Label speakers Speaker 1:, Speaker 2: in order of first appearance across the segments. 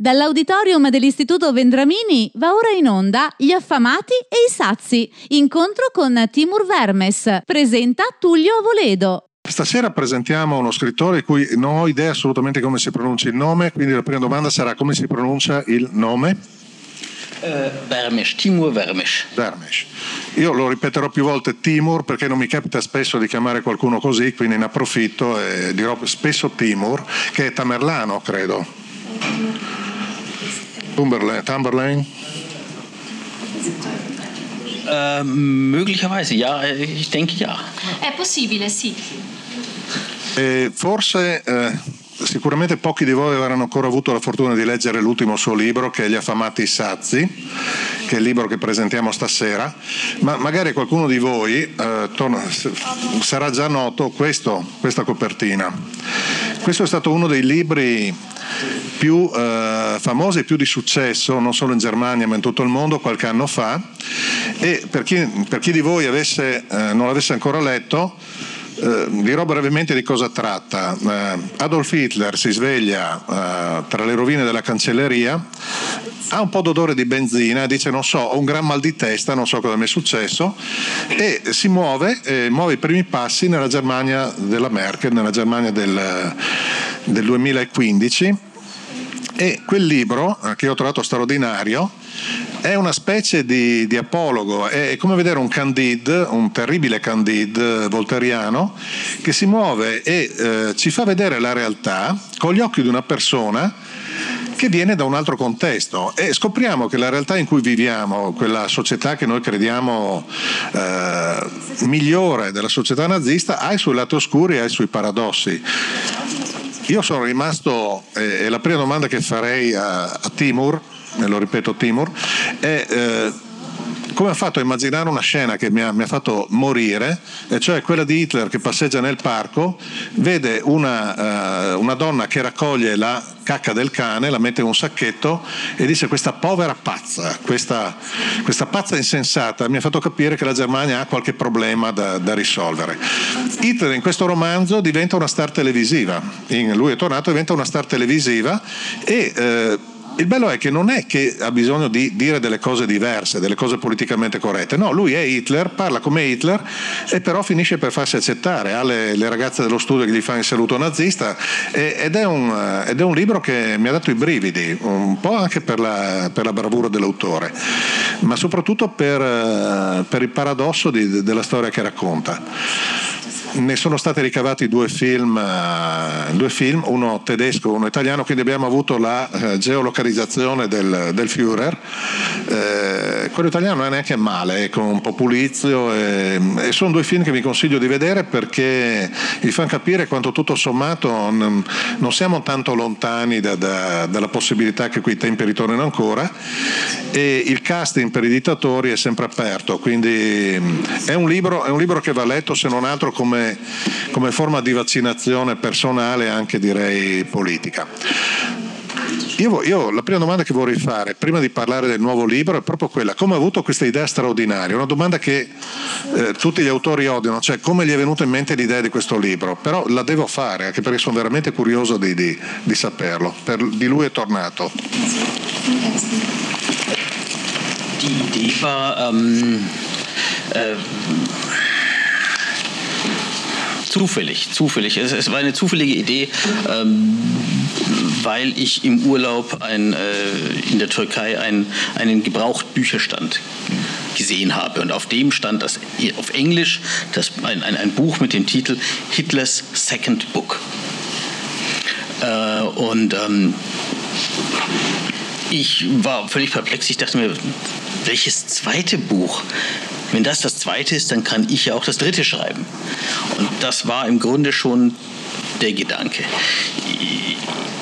Speaker 1: Dall'auditorium dell'Istituto Vendramini va ora in onda Gli affamati e i sazi. Incontro con Timur Vermes. Presenta Tullio Avoledo.
Speaker 2: Stasera presentiamo uno scrittore di cui non ho idea assolutamente come si pronuncia il nome, quindi la prima domanda sarà come si pronuncia il nome?
Speaker 3: Uh, Vermes, Timur Vermes.
Speaker 2: Vermes. Io lo ripeterò più volte Timur perché non mi capita spesso di chiamare qualcuno così, quindi ne approfitto e dirò spesso Timur, che è tamerlano, credo. Cumberland, Cumberland?
Speaker 3: Äh, möglicherweise, ja, ich denke ja.
Speaker 4: È possibile, sì.
Speaker 2: E forse, eh, sicuramente pochi di voi avranno ancora avuto la fortuna di leggere l'ultimo suo libro, che è Gli affamati sazi, che è il libro che presentiamo stasera, ma magari qualcuno di voi eh, torna, sarà già noto questo, questa copertina. Questo è stato uno dei libri più eh, famosi e più di successo, non solo in Germania ma in tutto il mondo, qualche anno fa. E per chi, per chi di voi avesse, eh, non l'avesse ancora letto, eh, dirò brevemente di cosa tratta. Eh, Adolf Hitler si sveglia eh, tra le rovine della cancelleria, ha un po' d'odore di benzina, dice non so, ho un gran mal di testa, non so cosa mi è successo, e si muove, muove i primi passi nella Germania della Merkel, nella Germania del, del 2015 e quel libro, eh, che ho trovato straordinario, è una specie di, di, apologo, è come vedere un Candide, un terribile Candide volteriano, che si muove e eh, ci fa vedere la realtà con gli occhi di una persona che viene da un altro contesto e scopriamo che la realtà in cui viviamo, quella società che noi crediamo eh, migliore della società nazista, ha i suoi lati oscuri e ha i suoi paradossi. Io sono rimasto, eh, la prima domanda che farei a, a Timur, e lo ripeto Timur, è eh, come ha fatto a immaginare una scena che mi ha, mi ha, fatto morire, e cioè quella di Hitler che passeggia nel parco, vede una, uh, una, donna che raccoglie la cacca del cane, la mette in un sacchetto e dice questa povera pazza, questa, questa pazza insensata mi ha fatto capire che la Germania ha qualche problema da, da risolvere. Hitler in questo romanzo diventa una star televisiva, in, lui è tornato, diventa una star televisiva e... Uh, il bello è che non è che ha bisogno di dire delle cose diverse, delle cose politicamente corrette, no, lui è Hitler, parla come Hitler e però finisce per farsi accettare, ha le, le ragazze dello studio che gli fanno il saluto nazista e, ed, è un, ed, è un, libro che mi ha dato i brividi, un po' anche per la, per la bravura dell'autore, ma soprattutto per, per il paradosso di, della storia che racconta ne sono stati ricavati due film, uh, due film, uno tedesco e uno italiano, quindi abbiamo avuto la uh, geolocalizzazione del, del Führer. Uh, quello italiano non è neanche male, con un po' pulizio e, e, sono due film che vi consiglio di vedere perché vi fanno capire quanto tutto sommato non, non siamo tanto lontani da, da, dalla possibilità che quei tempi ritornino ancora e il casting per i dittatori è sempre aperto, quindi è un libro, è un libro che va letto se non altro come come, forma di vaccinazione personale e anche direi politica. Io, io, la prima domanda che vorrei fare, prima di parlare del nuovo libro, è proprio quella: come ha avuto questa idea straordinaria? Una domanda che eh, tutti gli autori odiano, cioè come gli è venuta in mente l'idea di questo libro? Però la devo fare, anche perché sono veramente curioso di, di, di saperlo. Per, di lui è tornato.
Speaker 3: Die Idee war, ähm, äh, zufällig, zufällig. Es, es, war eine zufällige Idee, ähm, weil ich im Urlaub ein, äh, in der Türkei ein, einen Gebrauchtbücherstand gesehen habe. Und auf dem stand das, auf Englisch das, ein, ein, ein Buch mit dem Titel Hitlers Second Book. Äh, und ähm, ich war völlig perplex. Ich dachte mir, welches zweite Buch? Wenn das das zweite ist, dann kann ich ja auch das dritte schreiben. Und das war im Grunde schon der Gedanke.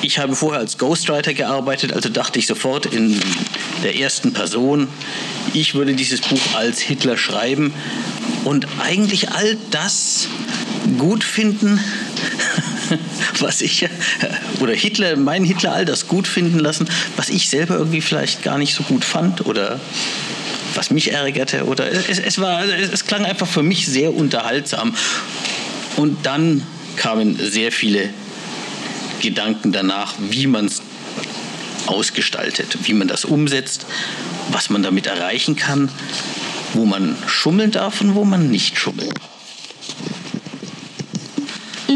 Speaker 3: Ich habe vorher als Ghostwriter gearbeitet, also dachte ich sofort in der ersten Person, ich würde dieses Buch als Hitler schreiben und eigentlich all das gut finden, was ich, oder Hitler, meinen Hitler all das gut finden lassen, was ich selber irgendwie vielleicht gar nicht so gut fand oder was mich ärgerte. Oder es, es, war, es, es klang einfach für mich sehr unterhaltsam. Und dann kamen sehr viele Gedanken danach, wie man es ausgestaltet, wie man das umsetzt, was man damit erreichen kann, wo man schummeln darf und wo man nicht schummeln darf.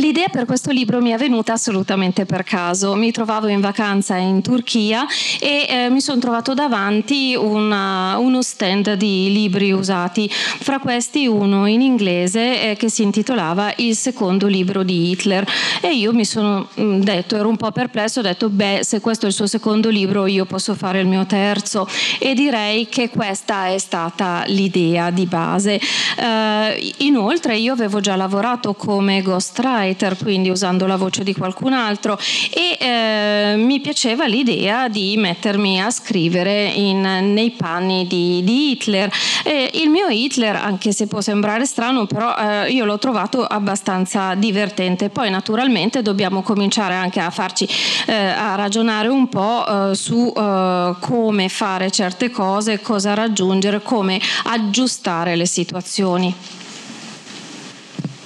Speaker 4: L'idea per questo libro mi è venuta assolutamente per caso. Mi trovavo in vacanza in Turchia e eh, mi sono trovato davanti una, uno stand di libri usati, fra questi uno in inglese eh, che si intitolava Il secondo libro di Hitler. E io mi sono mm, detto, ero un po' perplesso, ho detto, beh, se questo è il suo secondo libro, io posso fare il mio terzo. E direi che questa è stata l'idea di base. Eh, inoltre, io avevo già lavorato come ghostwriter ghostwriter, quindi usando la voce di qualcun altro e eh, mi piaceva l'idea di mettermi a scrivere in, nei panni di, di Hitler. E il mio Hitler, anche se può sembrare strano, però eh, io l'ho trovato abbastanza divertente. Poi naturalmente dobbiamo cominciare anche a farci eh, a ragionare un po' eh, su eh, come fare certe cose, cosa raggiungere, come aggiustare le situazioni.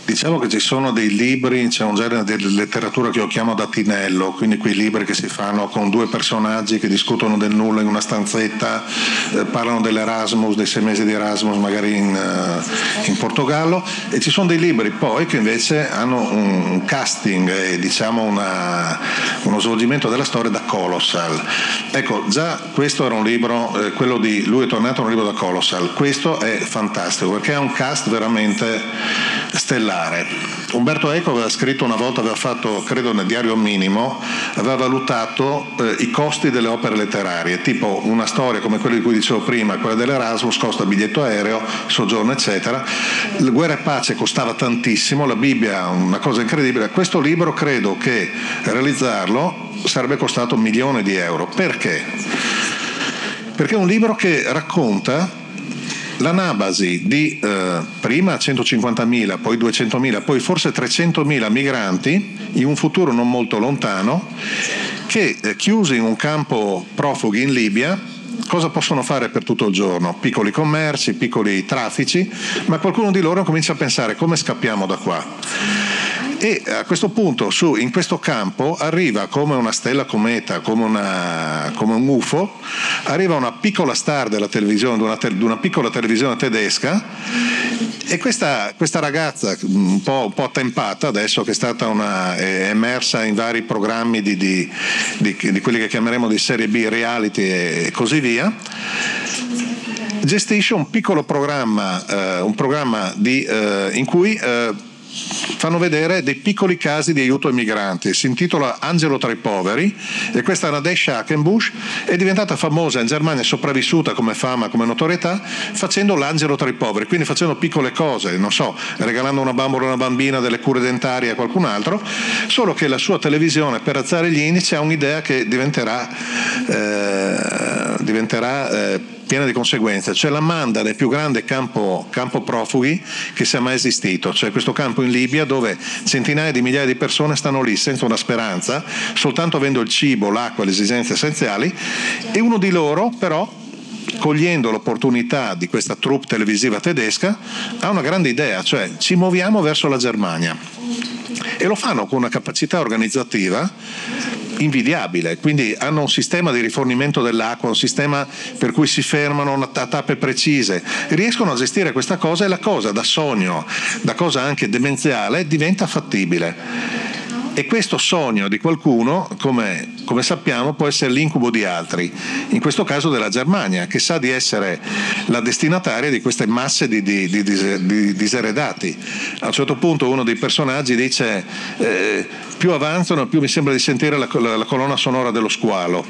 Speaker 2: Diciamo che ci sono dei libri, c'è un genere di letteratura che io chiamo da tinello, quindi quei libri che si fanno con due personaggi che discutono del nulla in una stanzetta, eh, parlano dell'Erasmus, dei sei mesi di Erasmus magari in, uh, in, Portogallo, e ci sono dei libri poi che invece hanno un, casting e diciamo una, uno svolgimento della storia da Colossal. Ecco, già questo era un libro, eh, quello di Lui è tornato, un libro da Colossal, questo è fantastico perché ha un cast veramente stellare particolare. Umberto Eco aveva scritto una volta, aveva fatto, credo nel diario minimo, aveva valutato eh, i costi delle opere letterarie, tipo una storia come quella di cui dicevo prima, quella dell'Erasmus, costa biglietto aereo, soggiorno, eccetera. La guerra e pace costava tantissimo, la Bibbia una cosa incredibile. Questo libro credo che realizzarlo sarebbe costato un milione di euro. Perché? Perché è un libro che racconta la Nabasi di eh, prima 150.000, poi 200.000, poi forse 300.000 migranti in un futuro non molto lontano che eh, chiusi in un campo profughi in Libia cosa possono fare per tutto il giorno? Piccoli commerci, piccoli traffici, ma qualcuno di loro comincia a pensare come scappiamo da qua e a questo punto su, in questo campo arriva come una stella cometa, come, una, come un UFO, arriva una piccola star della televisione, di una, te, una piccola televisione tedesca e questa, questa ragazza un po', un po', attempata adesso che è stata una, è emersa in vari programmi di, di, di, di quelli che chiameremo di serie B, reality e così via, gestisce un piccolo programma, eh, un programma di, eh, in cui eh, fanno vedere dei piccoli casi di aiuto ai migranti. Si intitola Angelo tra i poveri e questa Nadesh Hackenbush è diventata famosa in Germania, sopravvissuta come fama, come notorietà, facendo l'angelo tra i poveri, quindi facendo piccole cose, non so, regalando una bambola a una bambina, delle cure dentarie a qualcun altro, solo che la sua televisione per alzare gli indici ha un'idea che diventerà, eh, diventerà eh, piena di conseguenze, cioè la manda nel più grande campo, campo, profughi che sia mai esistito, cioè questo campo in Libia dove centinaia di migliaia di persone stanno lì senza una speranza, soltanto avendo il cibo, l'acqua, le esigenze essenziali. E uno di loro però cogliendo l'opportunità di questa troupe televisiva tedesca, ha una grande idea, cioè ci muoviamo verso la Germania. E lo fanno con una capacità organizzativa invidiabile, quindi hanno un sistema di rifornimento dell'acqua, un sistema per cui si fermano a tappe precise, riescono a gestire questa cosa e la cosa da sogno, da cosa anche demenziale diventa fattibile. E questo sogno di qualcuno, come, come, sappiamo, può essere l'incubo di altri, in questo caso della Germania, che sa di essere la destinataria di queste masse di, di, di, di diseredati. A un certo punto uno dei personaggi dice eh, più avanzano più mi sembra di sentire la, la, la colonna sonora dello squalo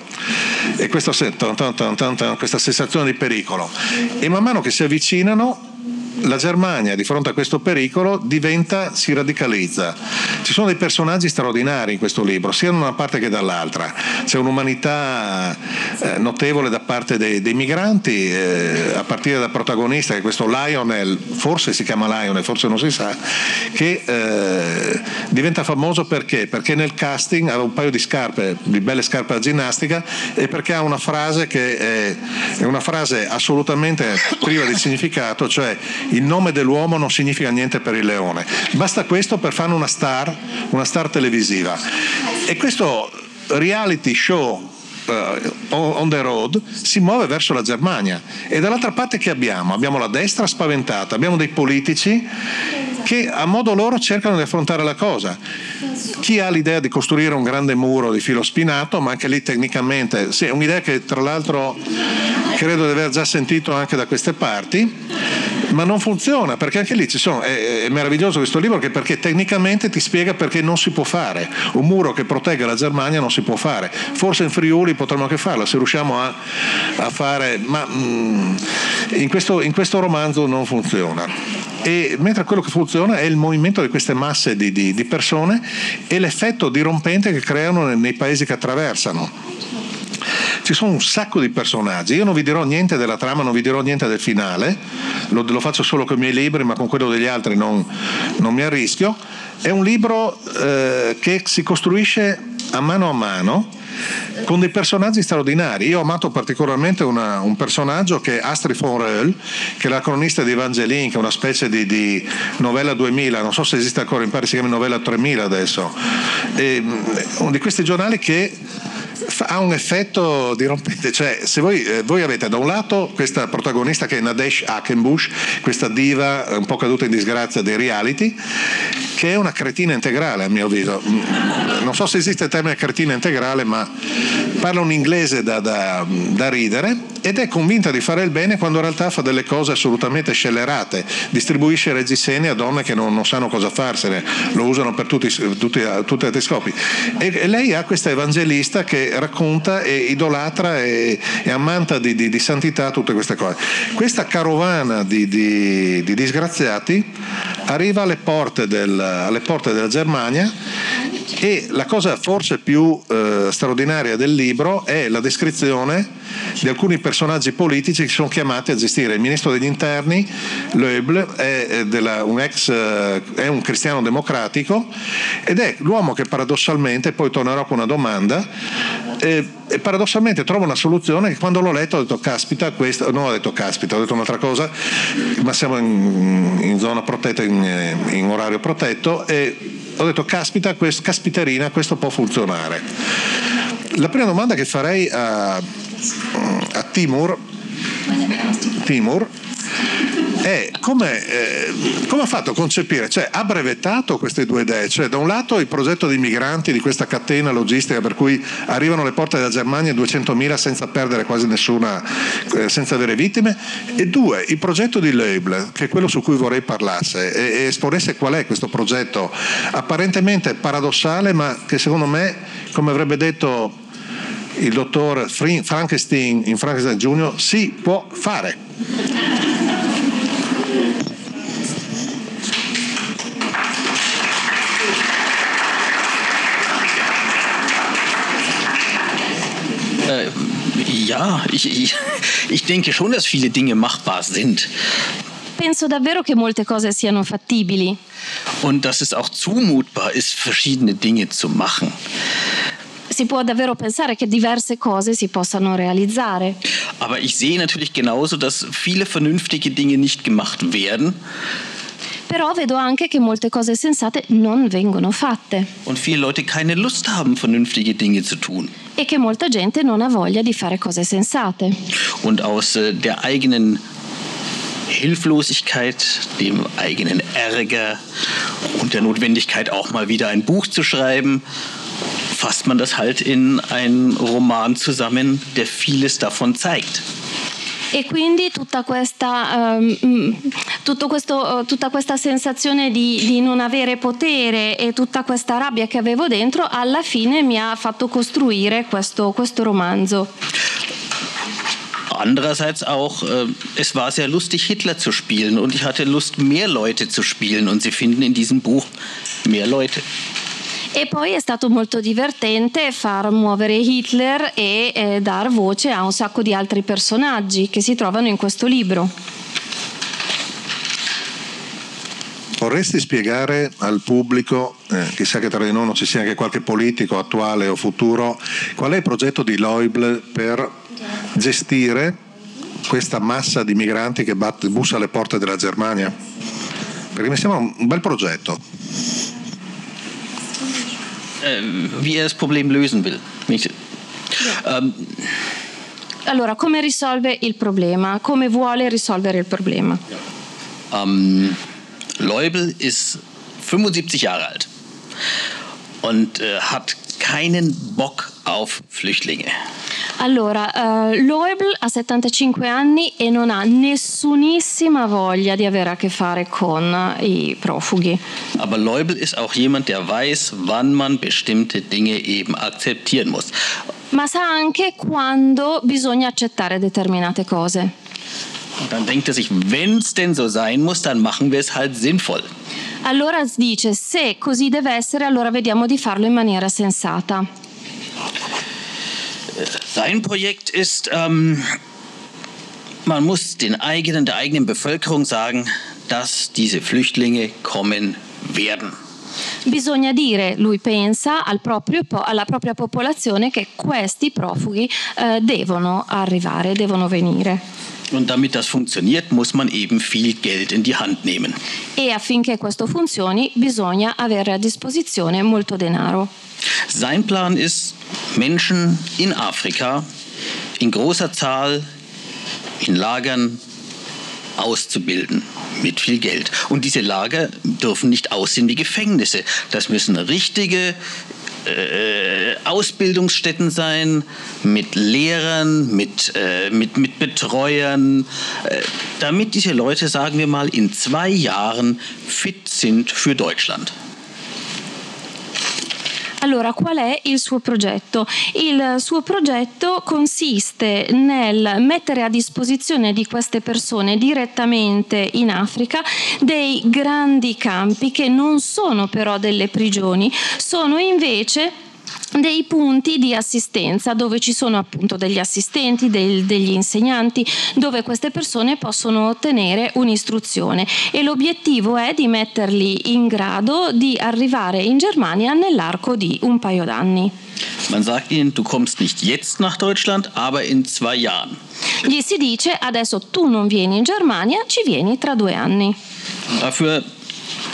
Speaker 2: e questa, questa sensazione di pericolo. E man mano che si avvicinano la Germania di fronte a questo pericolo diventa, si radicalizza. Ci sono dei personaggi straordinari in questo libro, sia da una parte che dall'altra. C'è un'umanità eh, notevole da parte dei, dei migranti, eh, a partire dal protagonista che è questo Lionel, forse si chiama Lionel, forse non si sa, che eh, diventa famoso perché? Perché nel casting ha un paio di scarpe, di belle scarpe da ginnastica e perché ha una frase che è, è una frase assolutamente priva di significato, cioè il nome dell'uomo non significa niente per il leone. Basta questo per fare una star, una star televisiva. E questo reality show uh, on the road si muove verso la Germania e dall'altra parte che abbiamo? Abbiamo la destra spaventata, abbiamo dei politici che a modo loro cercano di affrontare la cosa. Chi ha l'idea di costruire un grande muro di filo spinato, ma anche lì tecnicamente, sì, è un'idea che tra l'altro credo di aver già sentito anche da queste parti, ma non funziona perché anche lì ci sono, è, è meraviglioso questo libro perché tecnicamente ti spiega perché non si può fare, un muro che protegga la Germania non si può fare, forse in Friuli potremmo anche farlo se riusciamo a, a fare, ma mm, in, questo, in questo romanzo non funziona. E mentre quello che funziona è il movimento di queste masse di, di, di persone e l'effetto dirompente che creano nei, nei paesi che attraversano ci sono un sacco di personaggi. Io non vi dirò niente della trama, non vi dirò niente del finale, lo, lo faccio solo con i miei libri, ma con quello degli altri non, non mi arrischio. È un libro eh, che si costruisce a mano a mano con dei personaggi straordinari. Io ho amato particolarmente una, un personaggio che è Astrid von Reul, che è la cronista di Evangeline, che è una specie di, di, novella 2000, non so se esiste ancora, in pare si chiama novella 3000 adesso. E, uno di questi giornali che ha un effetto dirompente, cioè se voi, eh, voi, avete da un lato questa protagonista che è Nadesh Hackenbush, questa diva un po' caduta in disgrazia dei reality, che è una cretina integrale a mio avviso. Mm, non so se esiste il termine cretina integrale, ma parla un inglese da, da, da ridere ed è convinta di fare il bene quando in realtà fa delle cose assolutamente scellerate, distribuisce reggiseni a donne che non, non sanno cosa farsene, lo usano per tutti, tutti, tutti altri scopi. E, e, lei ha questa evangelista che racconta e idolatra e, e ammanta di, di, di, santità tutte queste cose. Questa carovana di, di disgraziati arriva alle porte, del, alle porte della Germania e la cosa forse più eh, straordinaria del libro è la descrizione di alcuni personaggi politici che sono chiamati a gestire il ministro degli interni, Loeble, è, della, un, ex, eh, è un cristiano democratico ed è l'uomo che paradossalmente, poi tornerò con una domanda, eh, e paradossalmente trova una soluzione che quando l'ho letto ho detto caspita, questo, non ho detto caspita, ho detto un'altra cosa, ma siamo in, in zona protetta, in, in orario protetto e ho detto caspita, quest, caspiterina, questo può funzionare. La prima domanda che farei a, a Timur, Timur è come, eh, come, ha fatto a concepire, cioè ha brevettato queste due idee, cioè da un lato il progetto di migranti di questa catena logistica per cui arrivano alle porte della Germania 200.000 senza perdere quasi nessuna, eh, senza avere vittime, e due, il progetto di Leibl, che è quello su cui vorrei parlasse e, e esponesse qual è questo progetto apparentemente paradossale ma che secondo me, come avrebbe detto il dottor Frankenstein in Frankenstein Junior, si può fare.
Speaker 3: Ja, ich, ich denke schon, dass viele Dinge machbar sind.
Speaker 4: Penso davvero che molte cose siano fattibili.
Speaker 3: Und dass es auch zumutbar ist, verschiedene Dinge zu machen.
Speaker 4: Si può davvero pensare che diverse cose si possano realizzare.
Speaker 3: Aber ich sehe natürlich genauso, dass viele vernünftige Dinge nicht gemacht werden.
Speaker 4: Però vedo anche che molte cose sensate non vengono fatte.
Speaker 3: Und viele Leute keine Lust haben, vernünftige Dinge zu tun.
Speaker 4: E che molta gente non ha voglia di fare cose sensate.
Speaker 3: Und aus äh, der eigenen Hilflosigkeit, dem eigenen Ärger und der Notwendigkeit auch mal wieder ein Buch zu schreiben, fasst man das halt in einen Roman zusammen, der vieles davon zeigt.
Speaker 4: E quindi tutta questa, um, questo, tutta questa sensazione di, di, non avere potere e tutta questa rabbia che avevo dentro alla fine mi ha fatto costruire questo, questo romanzo.
Speaker 3: Andererseits auch, äh, es war sehr lustig, Hitler zu spielen und ich hatte Lust, mehr Leute zu spielen und Sie finden in diesem Buch mehr Leute.
Speaker 4: E poi è stato molto divertente far muovere Hitler e eh, dar voce a un sacco di altri personaggi che si trovano in questo libro.
Speaker 2: Vorresti spiegare al pubblico, eh, chissà che tra di noi non ci sia anche qualche politico attuale o futuro, qual è il progetto di Loible per gestire questa massa di migranti che batte, bussa alle porte della Germania? Perché mi sembra un bel progetto.
Speaker 3: Äh, wie er das Problem lösen will.
Speaker 4: Um, allora, come risolve il problema? Come vuole risolvere il problema?
Speaker 3: Um, Leubel ist 75 Jahre alt und äh, hat keinen Bock auf Flüchtlinge.
Speaker 4: Allora, uh, Loebl ha 75 anni e non ha nessunissima voglia di avere a che fare con i profughi.
Speaker 3: Aber Leubel ist auch jemand, der weiß, wann man bestimmte Dinge eben akzeptieren muss.
Speaker 4: Ma sa anche quando bisogna accettare determinate cose.
Speaker 3: Und dann denkt er sich, wenn es denn so sein muss, dann machen wir es halt sinnvoll.
Speaker 4: Allora dice, se così deve essere, allora vediamo di farlo in maniera sensata.
Speaker 3: Sein Projekt ist, ähm, man muss den eigenen, der eigenen Bevölkerung sagen, dass diese Flüchtlinge kommen werden.
Speaker 4: Bisogna dire, lui pensa, al proprio, alla propria popolazione che questi profughi eh, devono arrivare, devono venire.
Speaker 3: Und damit das funktioniert, muss man eben viel Geld in die Hand nehmen.
Speaker 4: E affinché questo funzioni, bisogna avere a disposizione molto denaro.
Speaker 3: Sein Plan ist, Menschen in Afrika in großer Zahl in Lagern auszubilden mit viel Geld. Und diese Lager dürfen nicht aussehen wie Gefängnisse. Das müssen richtige äh, Ausbildungsstätten sein, mit Lehrern, mit, äh, mit, mit Betreuern, äh, damit diese Leute, sagen wir mal, in zwei Jahren fit sind für Deutschland.
Speaker 4: Allora, qual è il suo progetto? Il suo progetto consiste nel mettere a disposizione di queste persone direttamente in Africa dei grandi campi che non sono però delle prigioni, sono invece dei punti di assistenza dove ci sono appunto degli assistenti, del, degli insegnanti, dove queste persone possono ottenere un'istruzione e l'obiettivo è di metterli in grado di arrivare in Germania nell'arco di un paio d'anni.
Speaker 3: Man sagt ihnen, du kommst nicht jetzt nach Deutschland, aber in zwei Jahren.
Speaker 4: Gli si dice adesso tu non vieni in Germania, ci vieni tra due anni.
Speaker 3: Dafür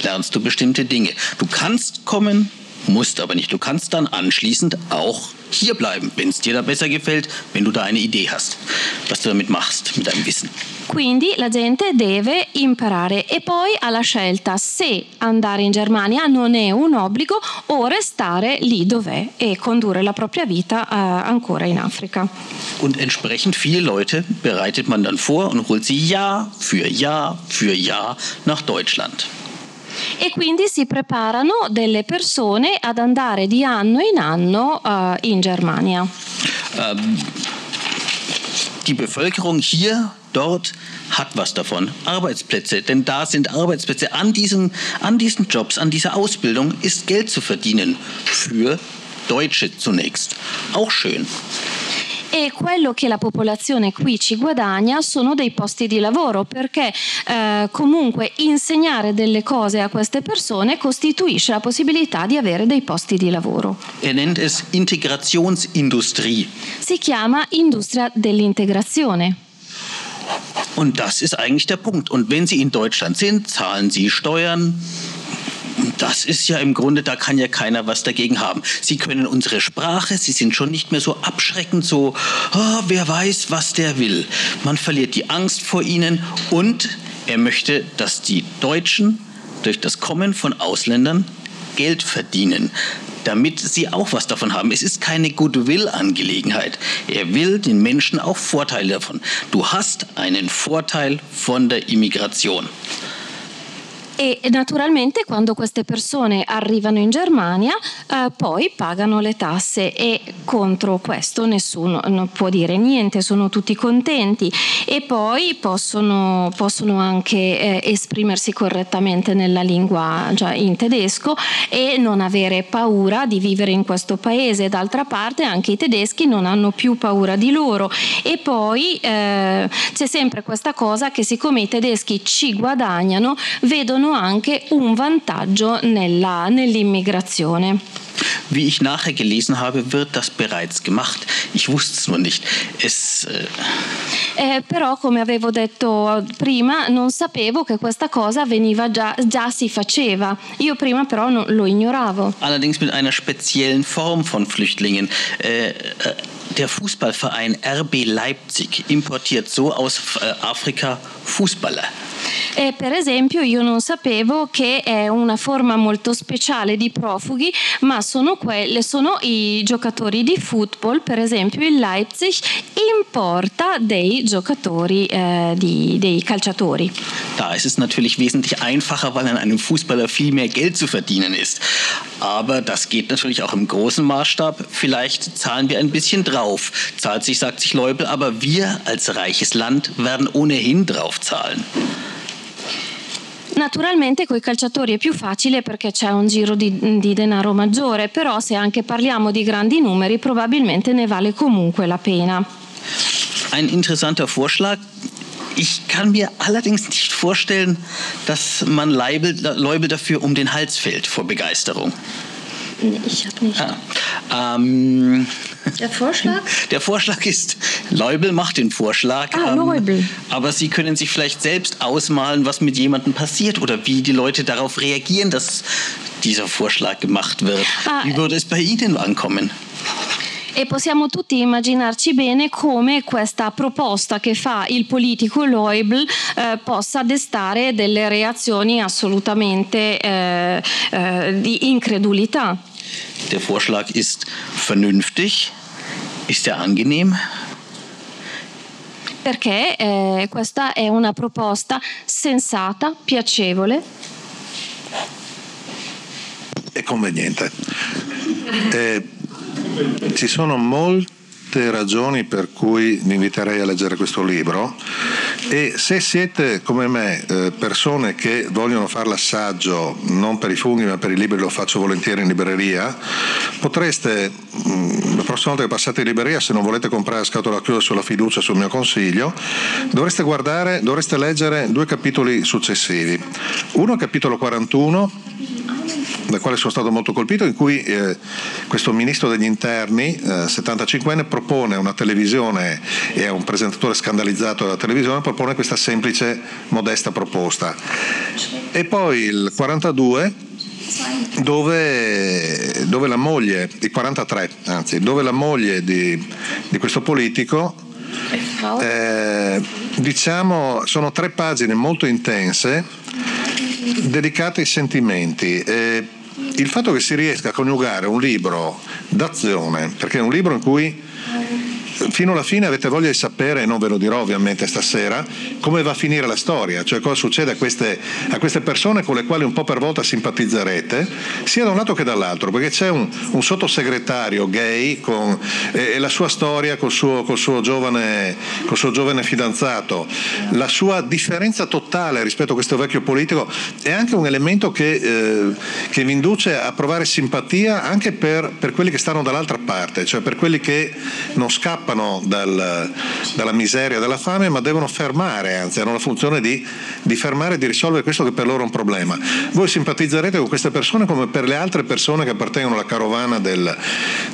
Speaker 3: lernst du bestimmte Dinge. Du kannst kommen, musst aber nicht. Du kannst dann anschließend auch hier bleiben, wenn es dir da besser gefällt, wenn du da eine Idee hast, was du damit machst, mit deinem Wissen.
Speaker 4: Quindi la gente deve imparare e poi ha la scelta se andare in Germania non è un obbligo o restare lì dov'è e condurre la propria vita äh, ancora in Africa.
Speaker 3: Und entsprechend viele Leute bereitet man dann vor und holt sie Jahr für Jahr für Jahr nach Deutschland.
Speaker 4: E quindi si preparano delle persone ad andare di anno in anno uh, in Germania.
Speaker 3: Ähm, die Bevölkerung hier, dort hat was davon. Arbeitsplätze, denn da sind Arbeitsplätze. An diesen, an diesen Jobs, an dieser Ausbildung ist Geld zu verdienen. Für Deutsche zunächst. Auch schön.
Speaker 4: E quello che la popolazione qui ci guadagna sono dei posti di lavoro perché eh, comunque insegnare delle cose a queste persone costituisce la possibilità di avere dei posti di lavoro.
Speaker 3: Er nennt es Integrationsindustrie.
Speaker 4: Si chiama industria dell'integrazione.
Speaker 3: Und das ist eigentlich der Punkt. Und wenn Sie in Deutschland sind, zahlen Sie Steuern, das ist ja im Grunde, da kann ja keiner was dagegen haben. Sie können unsere Sprache, sie sind schon nicht mehr so abschreckend, so, oh, wer weiß, was der will. Man verliert die Angst vor ihnen und er möchte, dass die Deutschen durch das Kommen von Ausländern Geld verdienen, damit sie auch was davon haben. Es ist keine Goodwill-Angelegenheit. Er will den Menschen auch Vorteile davon. Du hast einen Vorteil von der Immigration.
Speaker 4: E naturalmente quando queste persone arrivano in Germania eh, poi pagano le tasse e contro questo nessuno può dire niente, sono tutti contenti e poi possono, possono anche eh, esprimersi correttamente nella lingua già in tedesco e non avere paura di vivere in questo paese. D'altra parte anche i tedeschi non hanno più paura di loro e poi eh, c'è sempre questa cosa che siccome i tedeschi ci guadagnano vedono anche un vantaggio nella, nell'immigrazione.
Speaker 3: Wie ich nachher gelesen habe, wird das bereits gemacht. Ich wusste es nur nicht. Es, äh
Speaker 4: eh, però, come avevo detto prima, non sapevo che questa cosa veniva già, già si faceva. Io prima però non, lo ignoravo.
Speaker 3: Allerdings mit einer speziellen Form von Flüchtlingen. Äh, der Fußballverein RB Leipzig importiert so aus äh, Afrika Fußballer.
Speaker 4: E per esempio io non sapevo che è una forma molto speciale di profughi, ma sono, quelle, sono i giocatori di football, per esempio il Leipzig importa dei giocatori, äh, die, dei calciatori.
Speaker 3: Da ist es natürlich wesentlich einfacher, weil an einem Fußballer viel mehr Geld zu verdienen ist. Aber das geht natürlich auch im großen Maßstab. Vielleicht zahlen wir ein bisschen drauf. Zahlt sich, sagt sich Leubel, aber wir als reiches Land werden ohnehin drauf zahlen.
Speaker 4: Naturalmente con i calciatori è più facile perché c'è un giro di, di, denaro maggiore, però se anche parliamo di grandi numeri probabilmente ne vale comunque la pena.
Speaker 3: Ein interessanter Vorschlag. Ich kann mir allerdings nicht vorstellen, dass man Leibel, Leubel dafür um den Hals fällt vor Begeisterung.
Speaker 4: Nee, ich habe nicht.
Speaker 3: Ah, ähm,
Speaker 4: der Vorschlag?
Speaker 3: Der Vorschlag ist, Leubel macht den Vorschlag.
Speaker 4: Ah. Ähm,
Speaker 3: aber Sie können sich vielleicht selbst ausmalen, was mit jemandem passiert oder wie die Leute darauf reagieren, dass dieser Vorschlag gemacht wird. Ah, wie würde es bei Ihnen ankommen?
Speaker 4: e possiamo tutti immaginarci bene come questa proposta che fa il politico Leubel eh, possa destare delle reazioni assolutamente eh, eh, di incredulità.
Speaker 3: Der Vorschlag ist vernünftig, ist er angenehm?
Speaker 4: Perché eh, questa è una proposta sensata, piacevole.
Speaker 2: E conveniente. Eh, ci sono molte ragioni per cui vi inviterei a leggere questo libro. E se siete come me eh, persone che vogliono fare l'assaggio non per i funghi ma per i libri lo faccio volentieri in libreria potreste mm, la prossima volta che passate in libreria se non volete comprare la scatola chiusa sulla fiducia sul mio consiglio dovreste guardare dovreste leggere due capitoli successivi. Uno capitolo 41 dal quale sono stato molto colpito, in cui eh, questo ministro degli interni, eh, 75enne, propone una televisione e a un presentatore scandalizzato della televisione, propone questa semplice, modesta proposta. E poi il 42 dove, dove, la moglie, il 43 anzi, dove la moglie di, di questo politico eh, diciamo sono tre pagine molto intense dedicate ai sentimenti. Eh, il fatto che si riesca a coniugare un libro d'azione, perché è un libro in cui fino alla fine avete voglia di sapere, e non ve lo dirò ovviamente stasera, come va a finire la storia, cioè cosa succede a queste, a queste persone con le quali un po' per volta simpatizzerete, sia da un lato che dall'altro, perché c'è un, un sottosegretario gay con, e, e, la sua storia col suo, col, suo giovane, col suo giovane fidanzato, la sua differenza totale rispetto a questo vecchio politico è anche un elemento che, eh, che vi induce a provare simpatia anche per, per quelli che stanno dall'altra parte, cioè per quelli che non scappano dal, dalla miseria, dalla fame, ma devono fermare, anzi hanno la funzione di, di fermare e di risolvere questo che per loro è un problema. Voi simpatizzerete con queste persone come per le altre persone che appartengono alla carovana del,